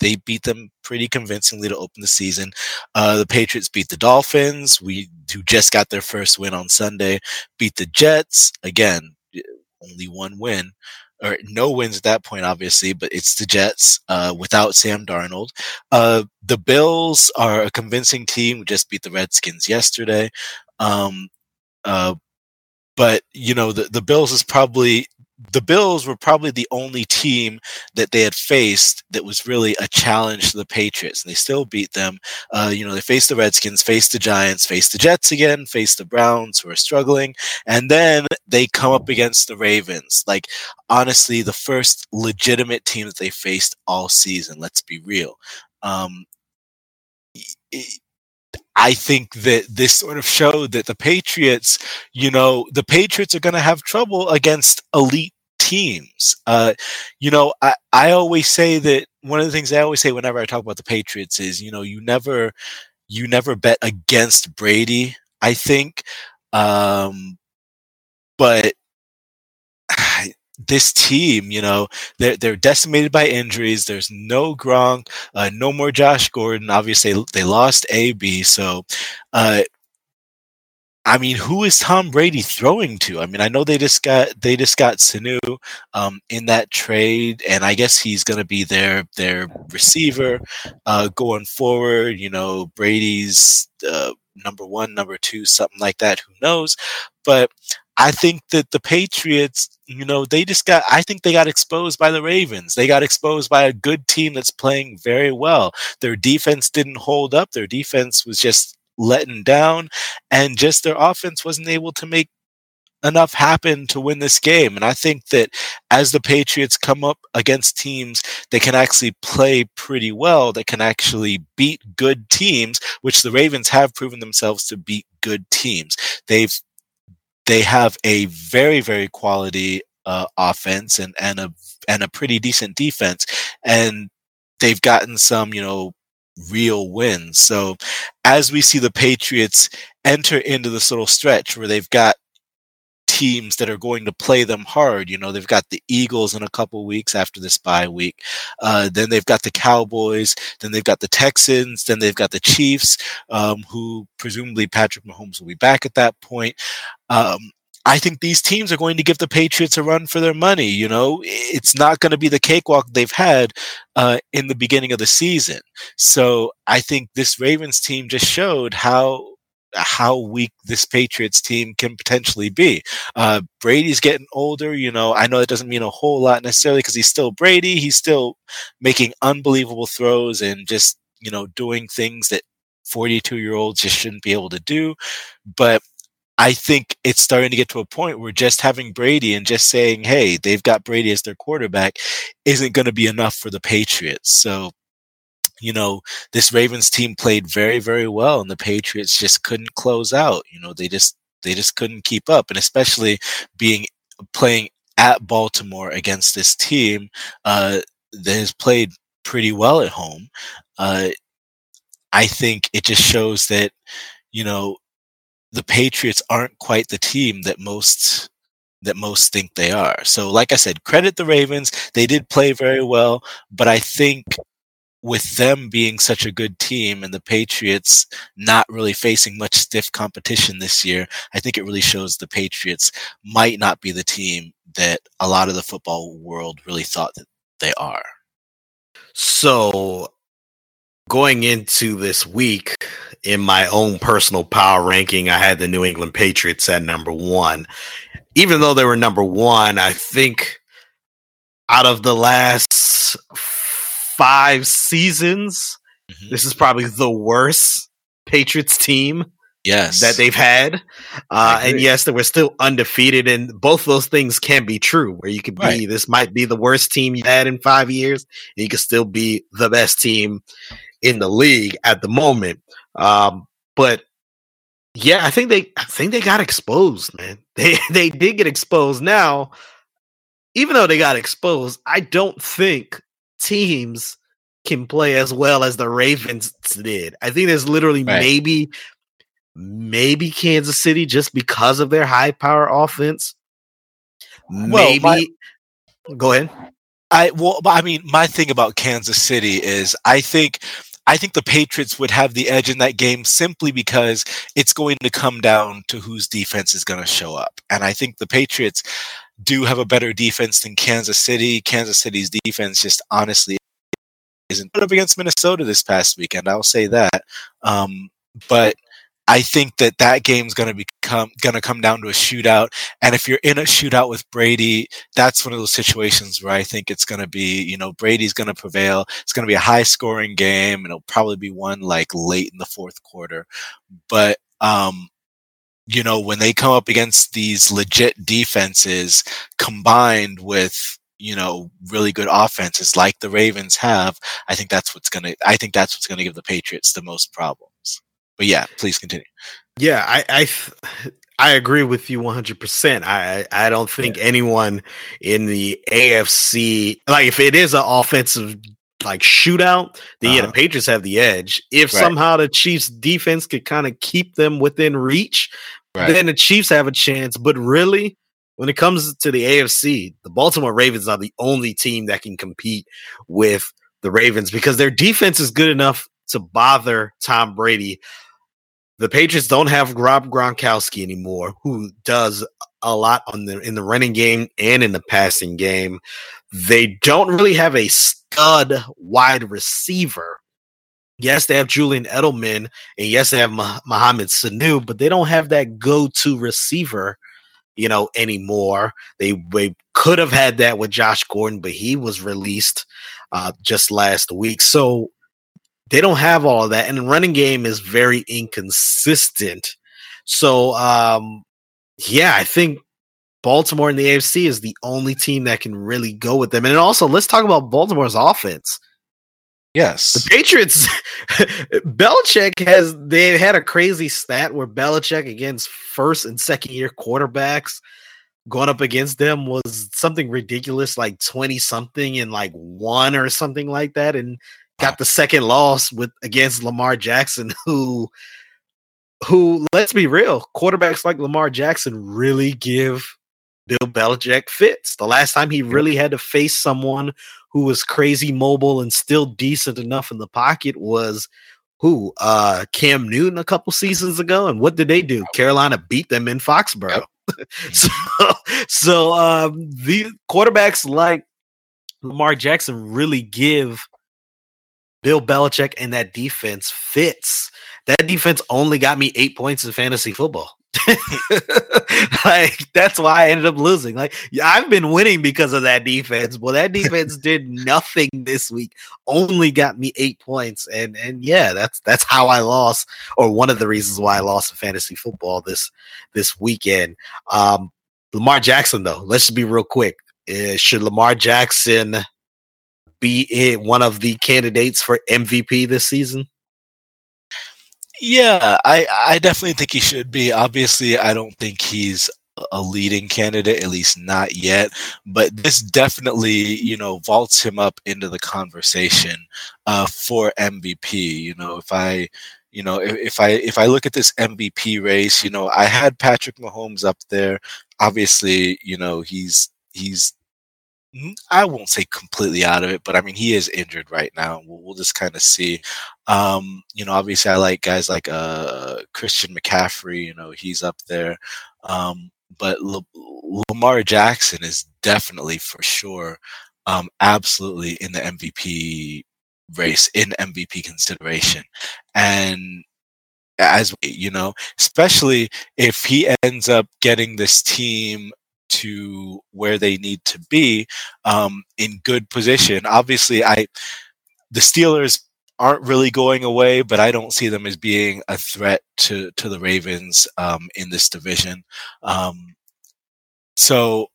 they beat them pretty convincingly to open the season. Uh, the Patriots beat the Dolphins, we who just got their first win on Sunday. Beat the Jets again, only one win or no wins at that point, obviously, but it's the Jets uh, without Sam Darnold. Uh, the Bills are a convincing team. We just beat the Redskins yesterday. Um, uh, but you know the the Bills is probably the Bills were probably the only team that they had faced that was really a challenge to the Patriots, and they still beat them. Uh, you know, they faced the Redskins, faced the Giants, faced the Jets again, faced the Browns, who are struggling, and then they come up against the Ravens. Like, honestly, the first legitimate team that they faced all season. Let's be real. Um, it, I think that this sort of showed that the Patriots, you know, the Patriots are going to have trouble against elite teams. Uh, you know, I, I always say that one of the things I always say whenever I talk about the Patriots is, you know, you never, you never bet against Brady. I think, um, but this team, you know, they're they're decimated by injuries. There's no Gronk, uh, no more Josh Gordon. Obviously, they lost AB, so uh, I mean, who is Tom Brady throwing to? I mean, I know they just got they just got Sanu um, in that trade, and I guess he's going to be their their receiver uh, going forward. You know, Brady's uh, number one, number two, something like that. Who knows? But I think that the Patriots, you know, they just got, I think they got exposed by the Ravens. They got exposed by a good team that's playing very well. Their defense didn't hold up. Their defense was just letting down, and just their offense wasn't able to make enough happen to win this game. And I think that as the Patriots come up against teams that can actually play pretty well, that can actually beat good teams, which the Ravens have proven themselves to beat good teams. They've they have a very very quality uh, offense and and a and a pretty decent defense, and they've gotten some you know real wins. So as we see the Patriots enter into this little stretch where they've got teams that are going to play them hard. You know, they've got the Eagles in a couple weeks after this bye week. Uh, then they've got the Cowboys. Then they've got the Texans. Then they've got the Chiefs, um, who presumably Patrick Mahomes will be back at that point. Um, I think these teams are going to give the Patriots a run for their money. You know, it's not going to be the cakewalk they've had uh, in the beginning of the season. So I think this Ravens team just showed how how weak this Patriots team can potentially be. Uh, Brady's getting older. You know, I know that doesn't mean a whole lot necessarily because he's still Brady. He's still making unbelievable throws and just you know doing things that 42 year olds just shouldn't be able to do. But I think it's starting to get to a point where just having Brady and just saying, hey, they've got Brady as their quarterback isn't going to be enough for the Patriots. So, you know, this Ravens team played very, very well and the Patriots just couldn't close out. You know, they just they just couldn't keep up. And especially being playing at Baltimore against this team uh, that has played pretty well at home. Uh, I think it just shows that, you know, the Patriots aren't quite the team that most that most think they are. So like I said, credit the Ravens. They did play very well, but I think with them being such a good team and the Patriots not really facing much stiff competition this year, I think it really shows the Patriots might not be the team that a lot of the football world really thought that they are. So, going into this week, in my own personal power ranking, I had the New England Patriots at number one. Even though they were number one, I think out of the last five seasons, mm-hmm. this is probably the worst Patriots team yes. that they've had. Uh, and yes they were still undefeated and both those things can be true where you could be right. this might be the worst team you had in five years and you could still be the best team in the league at the moment. Um, but yeah i think they i think they got exposed man. They they did get exposed. Now even though they got exposed i don't think teams can play as well as the Ravens did. I think there's literally right. maybe maybe Kansas City just because of their high power offense. Maybe well, my, go ahead. I well I mean my thing about Kansas City is I think I think the Patriots would have the edge in that game simply because it's going to come down to whose defense is going to show up. And I think the Patriots do have a better defense than Kansas City. Kansas City's defense just honestly isn't put up against Minnesota this past weekend. I'll say that. Um, but I think that that game's going to become going to come down to a shootout. And if you're in a shootout with Brady, that's one of those situations where I think it's going to be, you know, Brady's going to prevail. It's going to be a high scoring game and it'll probably be one like late in the fourth quarter. But, um, you know, when they come up against these legit defenses combined with, you know, really good offenses like the Ravens have, I think that's what's going to, I think that's what's going to give the Patriots the most problems. But yeah, please continue. Yeah, I I, I agree with you 100%. I I don't think yeah. anyone in the AFC like if it is an offensive like shootout, the uh-huh. yeah, the Patriots have the edge. If right. somehow the Chiefs defense could kind of keep them within reach, right. then the Chiefs have a chance, but really when it comes to the AFC, the Baltimore Ravens are the only team that can compete with the Ravens because their defense is good enough to bother Tom Brady the Patriots don't have Rob Gronkowski anymore, who does a lot on the in the running game and in the passing game. They don't really have a stud wide receiver. Yes, they have Julian Edelman, and yes, they have Mohamed Sanu, but they don't have that go-to receiver, you know, anymore. They they could have had that with Josh Gordon, but he was released uh, just last week. So they don't have all that, and the running game is very inconsistent. So, um, yeah, I think Baltimore in the AFC is the only team that can really go with them. And also, let's talk about Baltimore's offense. Yes, the Patriots. Belichick has they had a crazy stat where Belichick against first and second year quarterbacks going up against them was something ridiculous, like twenty something and like one or something like that, and got the second loss with against Lamar Jackson, who who let's be real, quarterbacks like Lamar Jackson really give Bill Belichick fits. The last time he really had to face someone who was crazy mobile and still decent enough in the pocket was who uh Cam Newton a couple seasons ago and what did they do? Carolina beat them in Foxborough. Yep. so so um the quarterbacks like Lamar Jackson really give Bill Belichick and that defense fits. That defense only got me eight points in fantasy football. like that's why I ended up losing. Like I've been winning because of that defense. Well, that defense did nothing this week. Only got me eight points, and and yeah, that's that's how I lost, or one of the reasons why I lost in fantasy football this this weekend. Um, Lamar Jackson, though, let's just be real quick. Uh, should Lamar Jackson be one of the candidates for MVP this season? Yeah, I I definitely think he should be. Obviously, I don't think he's a leading candidate, at least not yet. But this definitely, you know, vaults him up into the conversation uh, for MVP. You know, if I, you know, if, if I if I look at this MVP race, you know, I had Patrick Mahomes up there. Obviously, you know, he's he's I won't say completely out of it, but I mean he is injured right now. We'll, we'll just kind of see. Um, you know, obviously I like guys like uh, Christian McCaffrey. You know, he's up there. Um, but Lamar Jackson is definitely for sure, um, absolutely in the MVP race, in MVP consideration, and as you know, especially if he ends up getting this team to where they need to be um, in good position. Obviously, I the Steelers aren't really going away, but I don't see them as being a threat to to the Ravens um, in this division. Um, so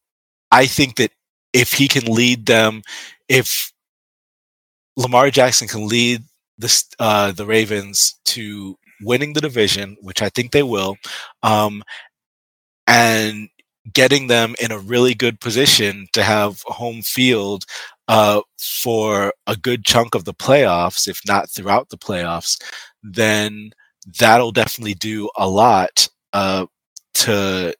I think that if he can lead them, if Lamar Jackson can lead the uh, the Ravens to winning the division, which I think they will, um, and getting them in a really good position to have home field uh, for a good chunk of the playoffs, if not throughout the playoffs, then that'll definitely do a lot uh, to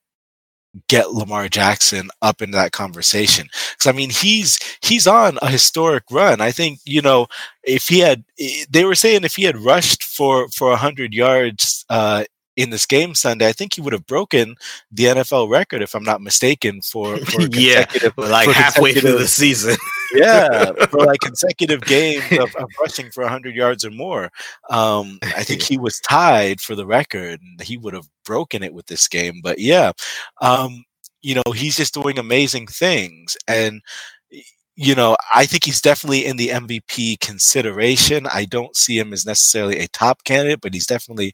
get Lamar Jackson up into that conversation. Because I mean, he's he's on a historic run. I think you know if he had, they were saying if he had rushed for for hundred yards uh, in this game Sunday, I think he would have broken the NFL record, if I'm not mistaken, for, for yeah, like for halfway through the season. yeah, for like consecutive games of, of rushing for 100 yards or more. Um, I think he was tied for the record, and he would have broken it with this game. But yeah, um, you know, he's just doing amazing things, and you know, I think he's definitely in the MVP consideration. I don't see him as necessarily a top candidate, but he's definitely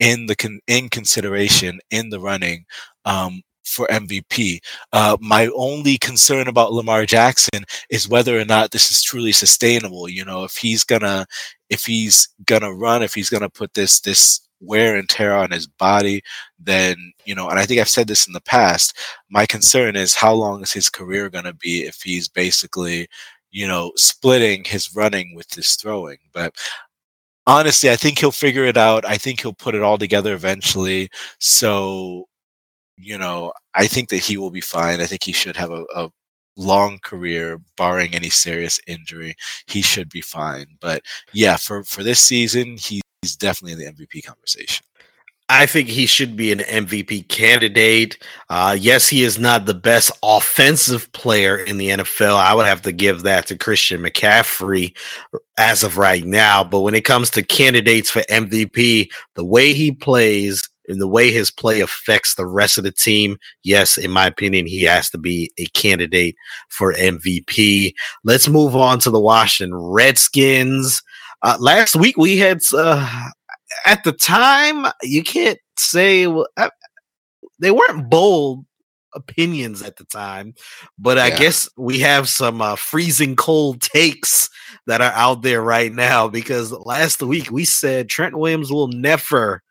in the con- in consideration in the running um, for MVP. Uh, my only concern about Lamar Jackson is whether or not this is truly sustainable. You know, if he's gonna if he's gonna run, if he's gonna put this this wear and tear on his body, then you know, and I think I've said this in the past. My concern is how long is his career gonna be if he's basically you know, splitting his running with his throwing. But honestly, I think he'll figure it out. I think he'll put it all together eventually. So, you know, I think that he will be fine. I think he should have a, a long career, barring any serious injury. He should be fine. But yeah, for for this season, he's definitely in the MVP conversation. I think he should be an MVP candidate. Uh, yes, he is not the best offensive player in the NFL. I would have to give that to Christian McCaffrey as of right now. But when it comes to candidates for MVP, the way he plays and the way his play affects the rest of the team, yes, in my opinion, he has to be a candidate for MVP. Let's move on to the Washington Redskins. Uh, last week we had uh, at the time, you can't say well, I, they weren't bold opinions at the time, but I yeah. guess we have some uh, freezing cold takes that are out there right now because last week we said Trent Williams will never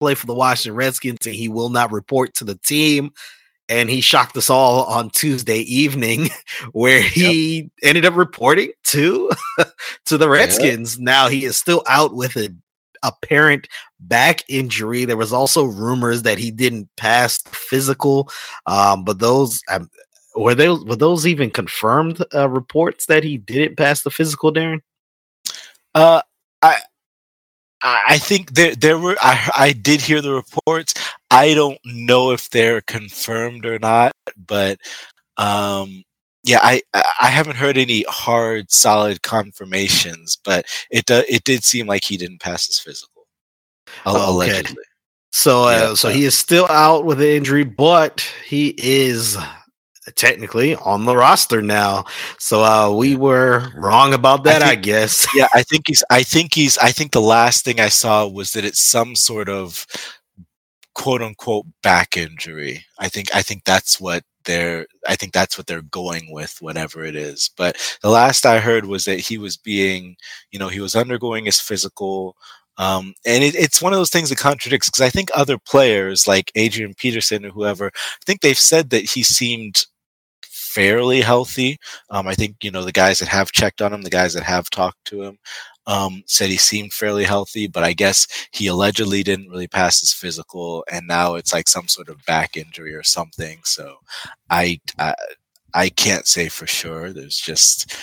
play for the Washington Redskins and he will not report to the team. And he shocked us all on Tuesday evening, where he yep. ended up reporting to to the Redskins. Yep. Now he is still out with a apparent back injury. There was also rumors that he didn't pass physical, um, but those um, were those were those even confirmed uh, reports that he didn't pass the physical, Darren? Uh, I. I think there there were I I did hear the reports. I don't know if they're confirmed or not, but um yeah, I I haven't heard any hard, solid confirmations, but it do, it did seem like he didn't pass his physical, oh, allegedly. Okay. So, uh, yeah, so he is still out with the injury, but he is technically on the roster now. So uh, we were wrong about that, I, think, I, guess. Yeah, I think he's. I think he's. I think the last thing I saw was that it's some sort of quote unquote back injury. I think. I think that's what they're i think that's what they're going with whatever it is. But the last i heard was that he was being you know he was undergoing his physical um, and it, it's one of those things that contradicts because i think other players like adrian peterson or whoever i think they've said that he seemed fairly healthy. Um, i think you know the guys that have checked on him the guys that have talked to him um, said he seemed fairly healthy, but I guess he allegedly didn't really pass his physical, and now it's like some sort of back injury or something. So I, I, I can't say for sure. There's just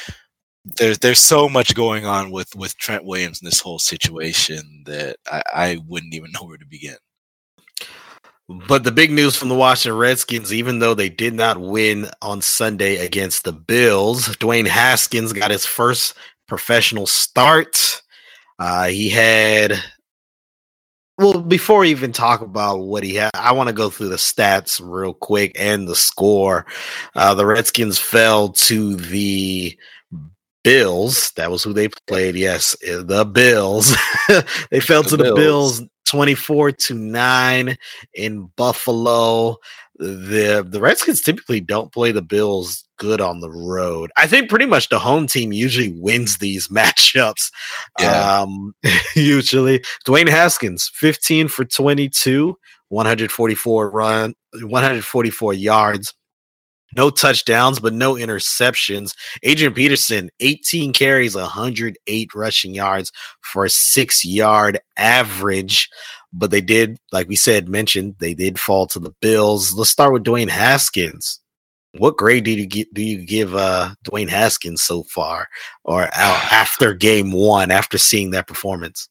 there's there's so much going on with with Trent Williams in this whole situation that I, I wouldn't even know where to begin. But the big news from the Washington Redskins, even though they did not win on Sunday against the Bills, Dwayne Haskins got his first professional start. Uh, he had, well, before we even talk about what he had, I want to go through the stats real quick and the score. Uh, the Redskins fell to the Bills. That was who they played. Yes, eh, the Bills. they fell the to Bills. the Bills 24 to 9 in Buffalo. The the Redskins typically don't play the Bills good on the road. I think pretty much the home team usually wins these matchups. Yeah. Um usually. Dwayne Haskins, 15 for 22, 144 run, 144 yards, no touchdowns, but no interceptions. Adrian Peterson, 18 carries, 108 rushing yards for a six yard average. But they did, like we said, mentioned, they did fall to the Bills. Let's start with Dwayne Haskins. What grade do you give, do you give uh, Dwayne Haskins so far, or after game one, after seeing that performance?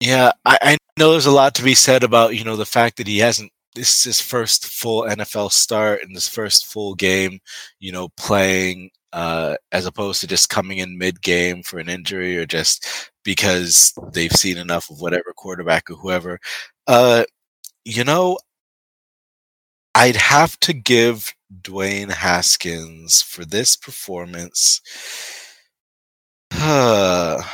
Yeah, I, I know there's a lot to be said about you know the fact that he hasn't this is his first full NFL start and this first full game, you know, playing uh, as opposed to just coming in mid game for an injury or just because they've seen enough of whatever quarterback or whoever. Uh, you know, I'd have to give Dwayne Haskins for this performance. Uh,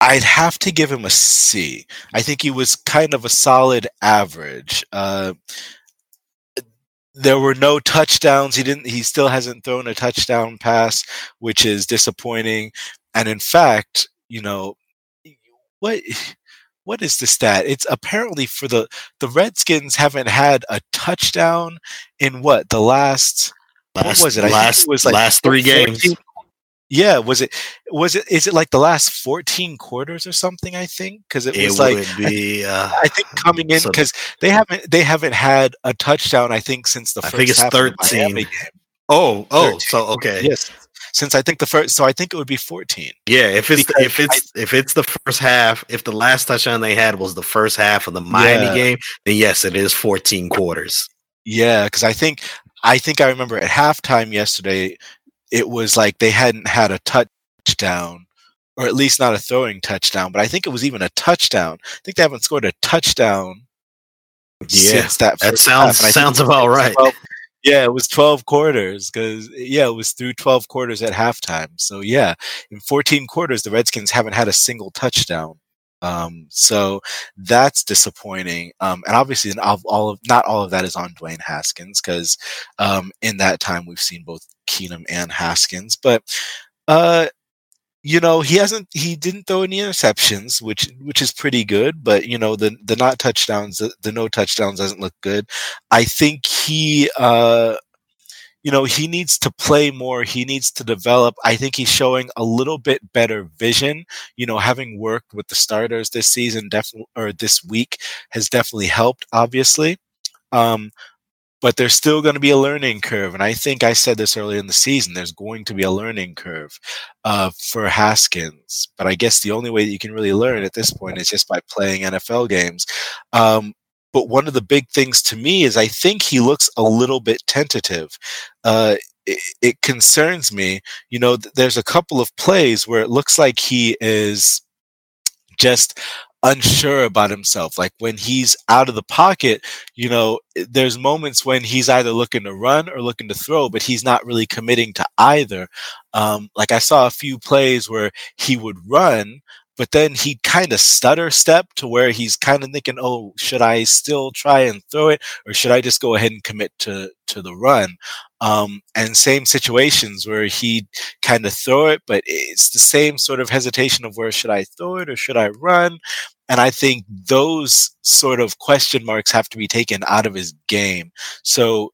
I'd have to give him a C. I think he was kind of a solid average. Uh, there were no touchdowns. He didn't. He still hasn't thrown a touchdown pass, which is disappointing. And in fact, you know, what what is the stat? It's apparently for the the Redskins haven't had a touchdown in what the last. Last, what was it? I last, it was like last three 14, games. Yeah, was it was it is it like the last 14 quarters or something I think cuz it was like be, uh, I, think coming in cuz they haven't they haven't had a touchdown I think since the first I think it's 13. Oh, oh, 13. so okay. Yes. Since I think the first so I think it would be 14. Yeah, if it's the, if it's I, if it's the first half, if the last touchdown they had was the first half of the Miami yeah. game, then yes, it is 14 quarters. Yeah, cuz I think I think I remember at halftime yesterday it was like they hadn't had a touchdown, or at least not a throwing touchdown. But I think it was even a touchdown. I think they haven't scored a touchdown yeah, since that. That sounds sounds about right. 12, yeah, it was 12 quarters because yeah, it was through 12 quarters at halftime. So yeah, in 14 quarters, the Redskins haven't had a single touchdown. Um, so that's disappointing. Um, and obviously, all of not all of that is on Dwayne Haskins because um, in that time we've seen both Keenum and Haskins. But uh, you know, he hasn't he didn't throw any interceptions, which which is pretty good. But you know, the the not touchdowns, the, the no touchdowns doesn't look good. I think he uh you know, he needs to play more. He needs to develop. I think he's showing a little bit better vision. You know, having worked with the starters this season, definitely, or this week has definitely helped, obviously. Um, but there's still going to be a learning curve. And I think I said this early in the season there's going to be a learning curve uh, for Haskins. But I guess the only way that you can really learn at this point is just by playing NFL games. Um, but one of the big things to me is I think he looks a little bit tentative. Uh, it, it, concerns me. You know, th- there's a couple of plays where it looks like he is just unsure about himself. Like when he's out of the pocket, you know, there's moments when he's either looking to run or looking to throw, but he's not really committing to either. Um, like I saw a few plays where he would run, but then he'd kind of stutter step to where he's kind of thinking, "Oh, should I still try and throw it, or should I just go ahead and commit to to the run?" Um, and same situations where he'd kind of throw it, but it's the same sort of hesitation of where should I throw it or should I run? And I think those sort of question marks have to be taken out of his game. So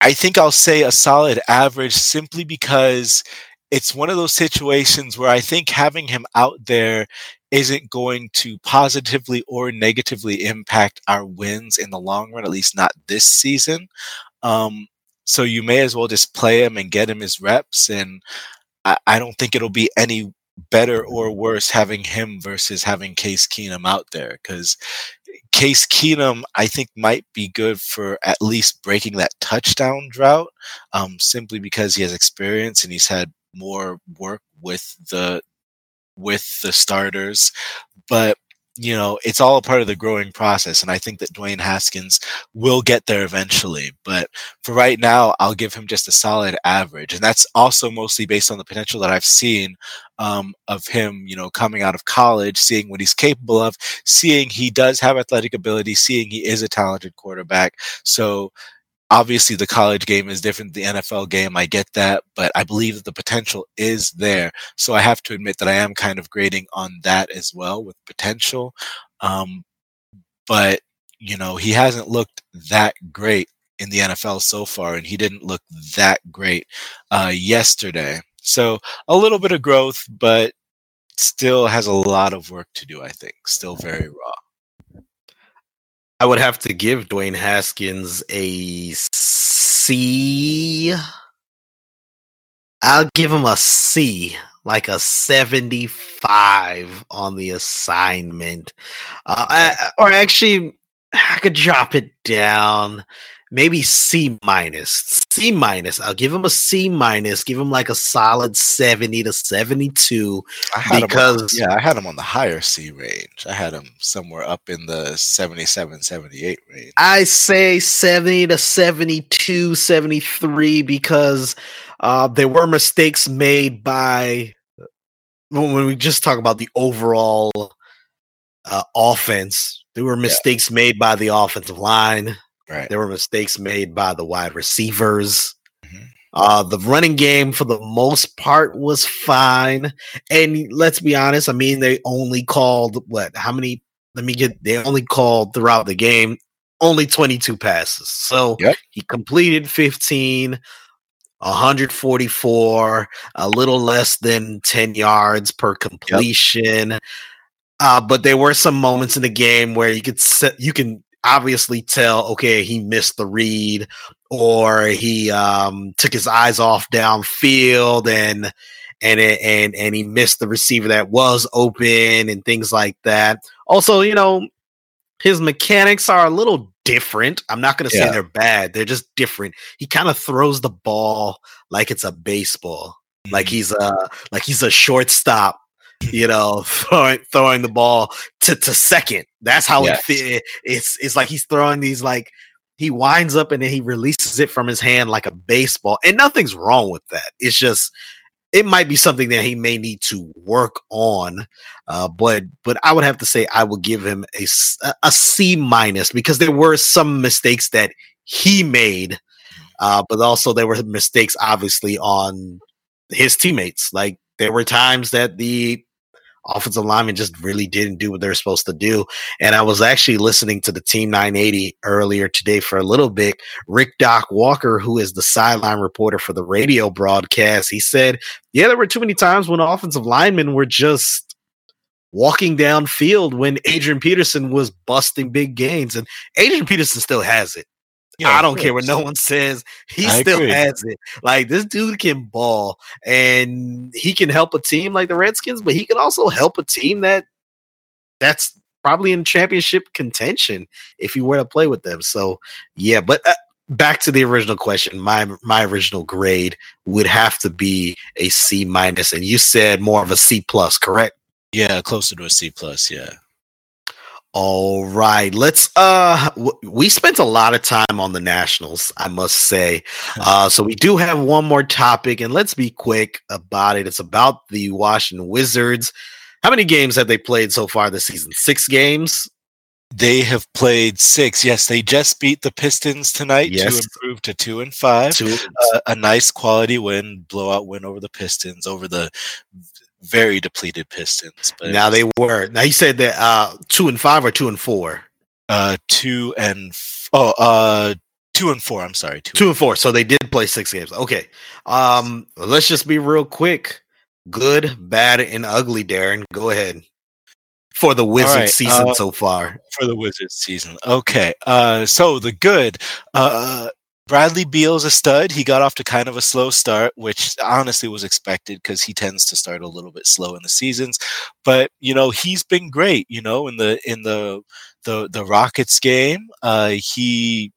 I think I'll say a solid average simply because it's one of those situations where I think having him out there isn't going to positively or negatively impact our wins in the long run, at least not this season. Um, so you may as well just play him and get him his reps. And I, I don't think it'll be any better or worse having him versus having Case Keenum out there because Case Keenum, I think, might be good for at least breaking that touchdown drought, um, simply because he has experience and he's had more work with the with the starters. But you know, it's all a part of the growing process. And I think that Dwayne Haskins will get there eventually. But for right now, I'll give him just a solid average. And that's also mostly based on the potential that I've seen um, of him, you know, coming out of college, seeing what he's capable of, seeing he does have athletic ability, seeing he is a talented quarterback. So obviously the college game is different than the NFL game. I get that, but I believe that the potential is there. So I have to admit that I am kind of grading on that as well with potential. Um, but you know, he hasn't looked that great in the NFL so far, and he didn't look that great uh, yesterday. So a little bit of growth, but still has a lot of work to do. I think still very raw. I would have to give Dwayne Haskins a C. I'll give him a C, like a 75 on the assignment. Uh, I, or actually, I could drop it down maybe C minus. C minus. I'll give him a C minus. Give him like a solid seventy to seventy-two. because on, yeah, I had him on the higher C range. I had him somewhere up in the 77, 78 range. I say seventy to 72, 73 because uh, there were mistakes made by when we just talk about the overall uh, offense. There were mistakes yeah. made by the offensive line. Right. There were mistakes made by the wide receivers. Mm-hmm. Uh, the running game, for the most part, was fine. And let's be honest, I mean, they only called what? How many? Let me get. They only called throughout the game only 22 passes. So yep. he completed 15, 144, a little less than 10 yards per completion. Yep. Uh, but there were some moments in the game where you could set, you can obviously tell, okay, he missed the read or he um, took his eyes off downfield and and and and he missed the receiver that was open and things like that. Also, you know, his mechanics are a little different. I'm not going to yeah. say they're bad. They're just different. He kind of throws the ball like it's a baseball. Mm-hmm. Like he's a like he's a shortstop you know, throwing throwing the ball to, to second. That's how yes. it It's it's like he's throwing these like he winds up and then he releases it from his hand like a baseball. And nothing's wrong with that. It's just it might be something that he may need to work on. Uh, but but I would have to say I would give him a a C minus because there were some mistakes that he made, uh, but also there were mistakes obviously on his teammates. Like there were times that the offensive linemen just really didn't do what they're supposed to do. And I was actually listening to the Team 980 earlier today for a little bit. Rick Doc Walker, who is the sideline reporter for the radio broadcast, he said, Yeah, there were too many times when offensive linemen were just walking downfield when Adrian Peterson was busting big gains. And Adrian Peterson still has it. Yeah, I don't care what no one says. He I still agree. has it. Like this dude can ball and he can help a team like the Redskins, but he can also help a team that that's probably in championship contention if he were to play with them. So yeah, but uh, back to the original question, my my original grade would have to be a C minus, and you said more of a C plus, correct? Yeah, closer to a C plus. Yeah. All right, let's. Uh, w- we spent a lot of time on the Nationals, I must say. Uh, so we do have one more topic, and let's be quick about it. It's about the Washington Wizards. How many games have they played so far this season? Six games. They have played six. Yes, they just beat the Pistons tonight yes. to improve to two and five. Two. Uh, a nice quality win, blowout win over the Pistons, over the very depleted Pistons. But now they were. Now you said that uh, two and five or two and four. Uh, two and f- oh, uh, two and four. I'm sorry, two, two and, and four. So they did play six games. Okay. Um, let's just be real quick. Good, bad, and ugly. Darren, go ahead. for the Wizards right, season uh, so far. For the Wizards season. Okay. Uh, so the good. Uh, Bradley Beal's a stud. He got off to kind of a slow start, which honestly was expected because he tends to start a little bit slow in the seasons. But you know, he's been great. You know, in the in the the the Rockets game, uh, he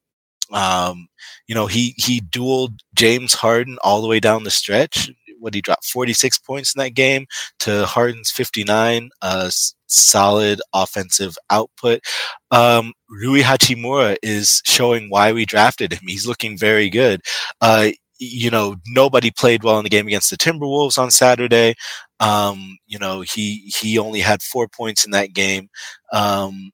um, you know, he he dueled James Harden all the way down the stretch. What he dropped 46 points in that game to Harden's 59. Uh, solid offensive output. Um, Rui Hachimura is showing why we drafted him. He's looking very good. Uh, you know, nobody played well in the game against the Timberwolves on Saturday. Um, you know, he he only had four points in that game. Um,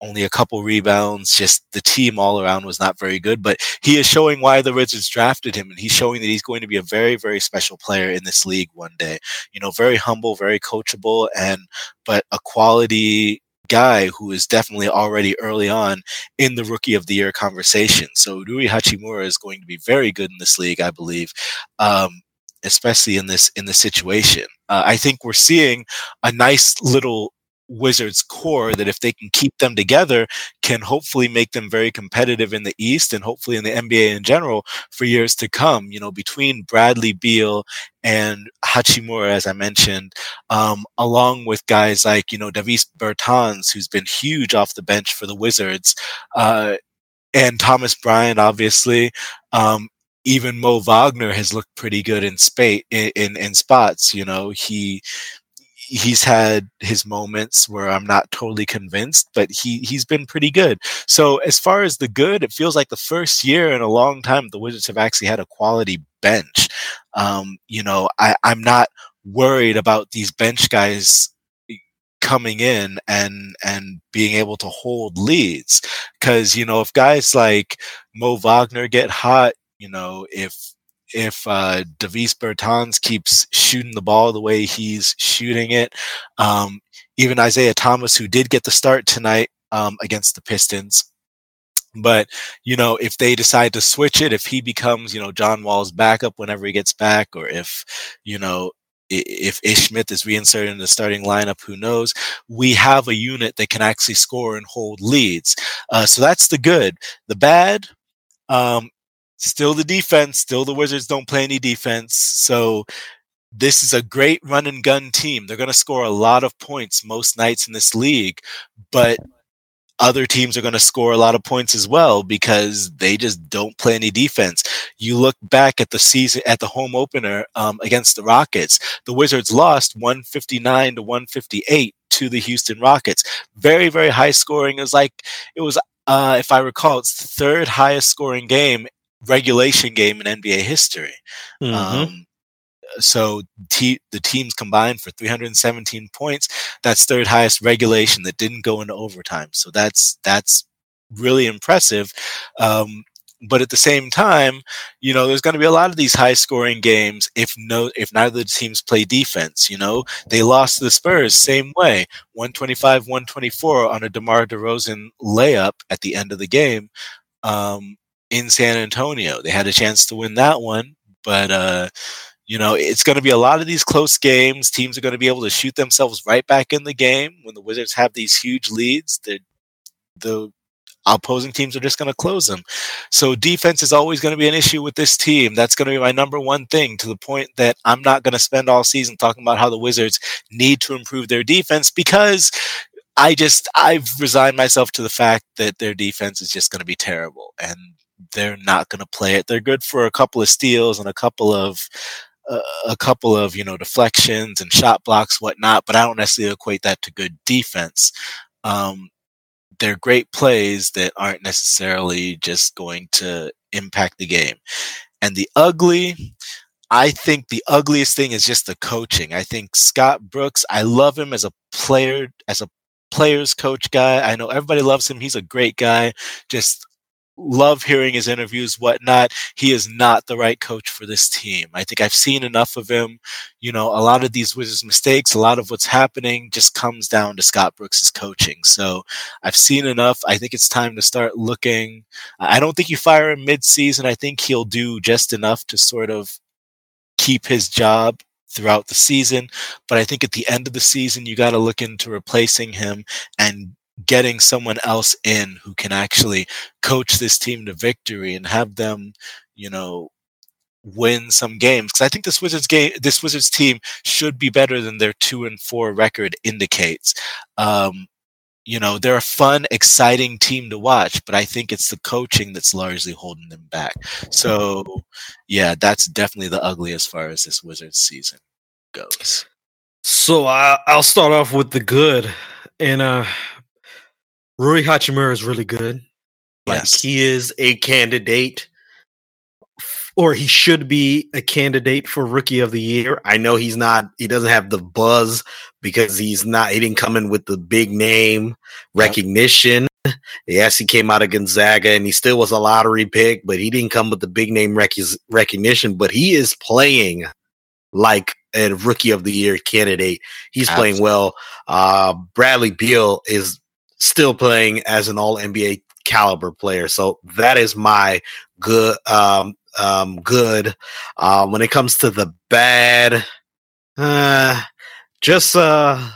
only a couple rebounds. Just the team all around was not very good, but he is showing why the Wizards drafted him, and he's showing that he's going to be a very, very special player in this league one day. You know, very humble, very coachable, and but a quality guy who is definitely already early on in the rookie of the year conversation. So Rui Hachimura is going to be very good in this league, I believe. Um, especially in this in this situation, uh, I think we're seeing a nice little Wizards core that if they can keep them together can hopefully make them very competitive in the East and hopefully in the NBA in general for years to come. You know, between Bradley Beal and Hachimura, as I mentioned, um, along with guys like, you know, Davis Bertans, who's been huge off the bench for the Wizards, uh, and Thomas Bryant, obviously. Um, even Mo Wagner has looked pretty good in spate in, in, in spots. You know, he he's had his moments where I'm not totally convinced, but he he's been pretty good. So as far as the good, it feels like the first year in a long time the Wizards have actually had a quality bench. Um, you know, I, I'm not worried about these bench guys coming in and and being able to hold leads because you know if guys like Mo Wagner get hot, you know if if uh, Davis Bertans keeps shooting the ball the way he's shooting it. Um, even Isaiah Thomas, who did get the start tonight um, against the Pistons. But, you know, if they decide to switch it, if he becomes, you know, John Wall's backup whenever he gets back, or if, you know, if Ish Smith is reinserted in the starting lineup, who knows? We have a unit that can actually score and hold leads. Uh, so that's the good. The bad, um, still the defense, still the Wizards don't play any defense. So this is a great run and gun team. They're going to score a lot of points most nights in this league, but other teams are going to score a lot of points as well because they just don't play any defense. You look back at the season at the home opener um, against the Rockets. The Wizards lost 159 to 158 to the Houston Rockets. Very very high scoring. It was like it was uh, if I recall, it's the third highest scoring game regulation game in NBA history. Mm-hmm. Um, so t- the teams combined for 317 points. That's third highest regulation that didn't go into overtime. So that's that's really impressive. Um, but at the same time, you know, there's going to be a lot of these high scoring games if no if neither of the teams play defense, you know. They lost the Spurs same way, 125-124 on a DeMar DeRozan layup at the end of the game. Um, in San Antonio. They had a chance to win that one, but uh, you know, it's going to be a lot of these close games. Teams are going to be able to shoot themselves right back in the game when the Wizards have these huge leads. The the opposing teams are just going to close them. So defense is always going to be an issue with this team. That's going to be my number one thing to the point that I'm not going to spend all season talking about how the Wizards need to improve their defense because I just I've resigned myself to the fact that their defense is just going to be terrible and they're not going to play it. They're good for a couple of steals and a couple of uh, a couple of you know deflections and shot blocks, whatnot. But I don't necessarily equate that to good defense. Um, they're great plays that aren't necessarily just going to impact the game. And the ugly, I think the ugliest thing is just the coaching. I think Scott Brooks, I love him as a player, as a players coach guy. I know everybody loves him. He's a great guy. Just love hearing his interviews, whatnot. He is not the right coach for this team. I think I've seen enough of him. You know, a lot of these Wizards mistakes, a lot of what's happening just comes down to Scott Brooks's coaching. So I've seen enough. I think it's time to start looking. I don't think you fire him mid-season. I think he'll do just enough to sort of keep his job throughout the season. But I think at the end of the season, you got to look into replacing him and getting someone else in who can actually coach this team to victory and have them, you know, win some games because I think this Wizards game, this Wizards team should be better than their two and four record indicates. Um, you know, they're a fun, exciting team to watch, but I think it's the coaching that's largely holding them back. So, yeah, that's definitely the ugly as far as this Wizards season goes. So I, I'll start off with the good, and uh, Rui Hachimura is really good. Like Yes. he is a candidate, or he should be a candidate for Rookie of the Year. I know he's not. He doesn't have the buzz because he's not. He didn't come in with the big name recognition. Yes, he came out of Gonzaga and he still was a lottery pick, but he didn't come with the big name rec- recognition. But he is playing like a Rookie of the Year candidate. He's playing well. Uh, Bradley Beal is still playing as an all NBA caliber player. So that is my good um um good. Uh when it comes to the bad, uh just uh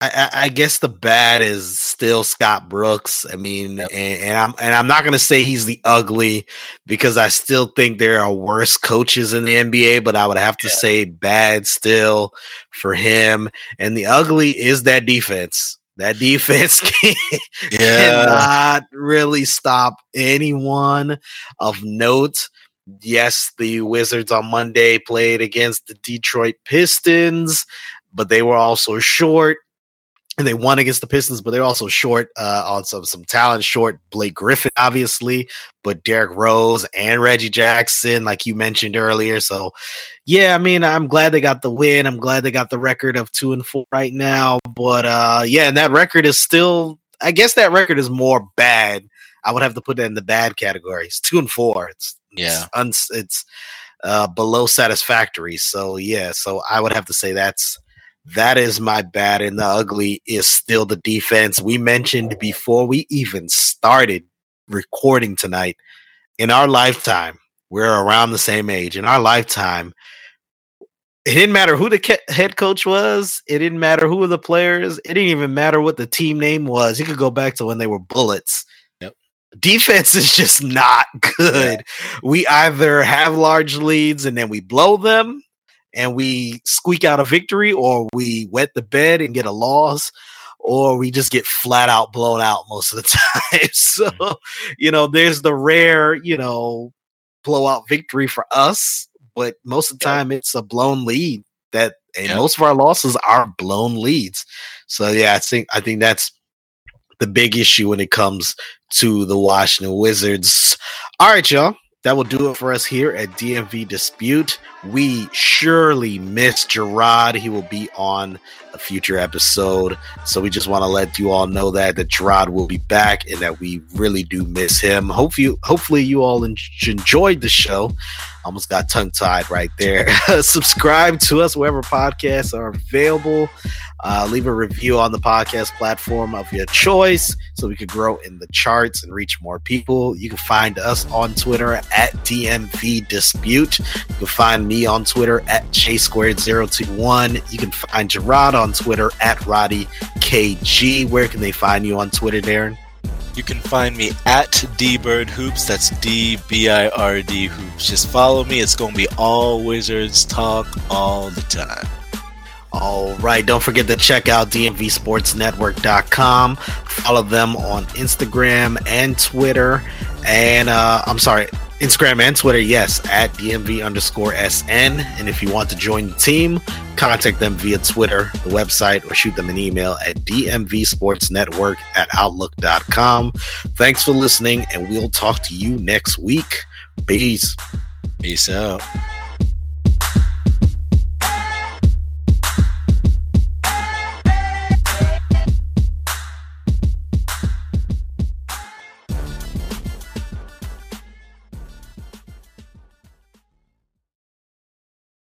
I, I guess the bad is still Scott Brooks. I mean, and, and I'm and I'm not gonna say he's the ugly because I still think there are worse coaches in the NBA, but I would have to say bad still for him. And the ugly is that defense. That defense can, cannot really stop anyone of note. Yes, the Wizards on Monday played against the Detroit Pistons, but they were also short. And they won against the Pistons, but they're also short uh, on some some talent. Short Blake Griffin, obviously, but Derrick Rose and Reggie Jackson, like you mentioned earlier. So, yeah, I mean, I'm glad they got the win. I'm glad they got the record of two and four right now. But uh, yeah, and that record is still. I guess that record is more bad. I would have to put that in the bad category. It's two and four. It's Yeah. it's, uns, it's uh, below satisfactory. So yeah, so I would have to say that's that is my bad, and the ugly is still the defense. We mentioned before we even started recording tonight. In our lifetime, we're around the same age. In our lifetime, it didn't matter who the ca- head coach was. It didn't matter who were the players. It didn't even matter what the team name was. You could go back to when they were Bullets. Yep. Defense is just not good. We either have large leads and then we blow them and we squeak out a victory, or we wet the bed and get a loss, or we just get flat out blown out most of the time. so, mm-hmm. you know, there's the rare, you know, blowout victory for us, but most of the time it's a blown lead that and Yep. most of our losses are blown leads. So yeah, I think I think that's the big issue when it comes to the Washington Wizards. All right, y'all. That will do it for us here at DMV Dispute. We surely miss Gerard. He will be on a future episode. So we just want to let you all know that that Gerard will be back and that we really do miss him. Hope you hopefully you all en- enjoyed the show. Almost got tongue tied right there. Subscribe to us wherever podcasts are available. Uh, leave a review on the podcast platform of your choice so we could grow in the charts and reach more people. You can find us on Twitter at DMV Dispute. You can find me on Twitter at J squared 021. You can find Gerard on Twitter at Roddy KG. Where can they find you on Twitter, Darren? You can find me at dbird hoops. That's D B I R D hoops. Just follow me. It's going to be all Wizards talk all the time. All right. Don't forget to check out DMVSportsNetwork.com. Follow them on Instagram and Twitter. And uh, I'm sorry, Instagram and Twitter, yes, at DMV underscore SN. And if you want to join the team, contact them via Twitter, the website, or shoot them an email at DMVSportsNetwork at Outlook.com. Thanks for listening, and we'll talk to you next week. Peace. Peace out.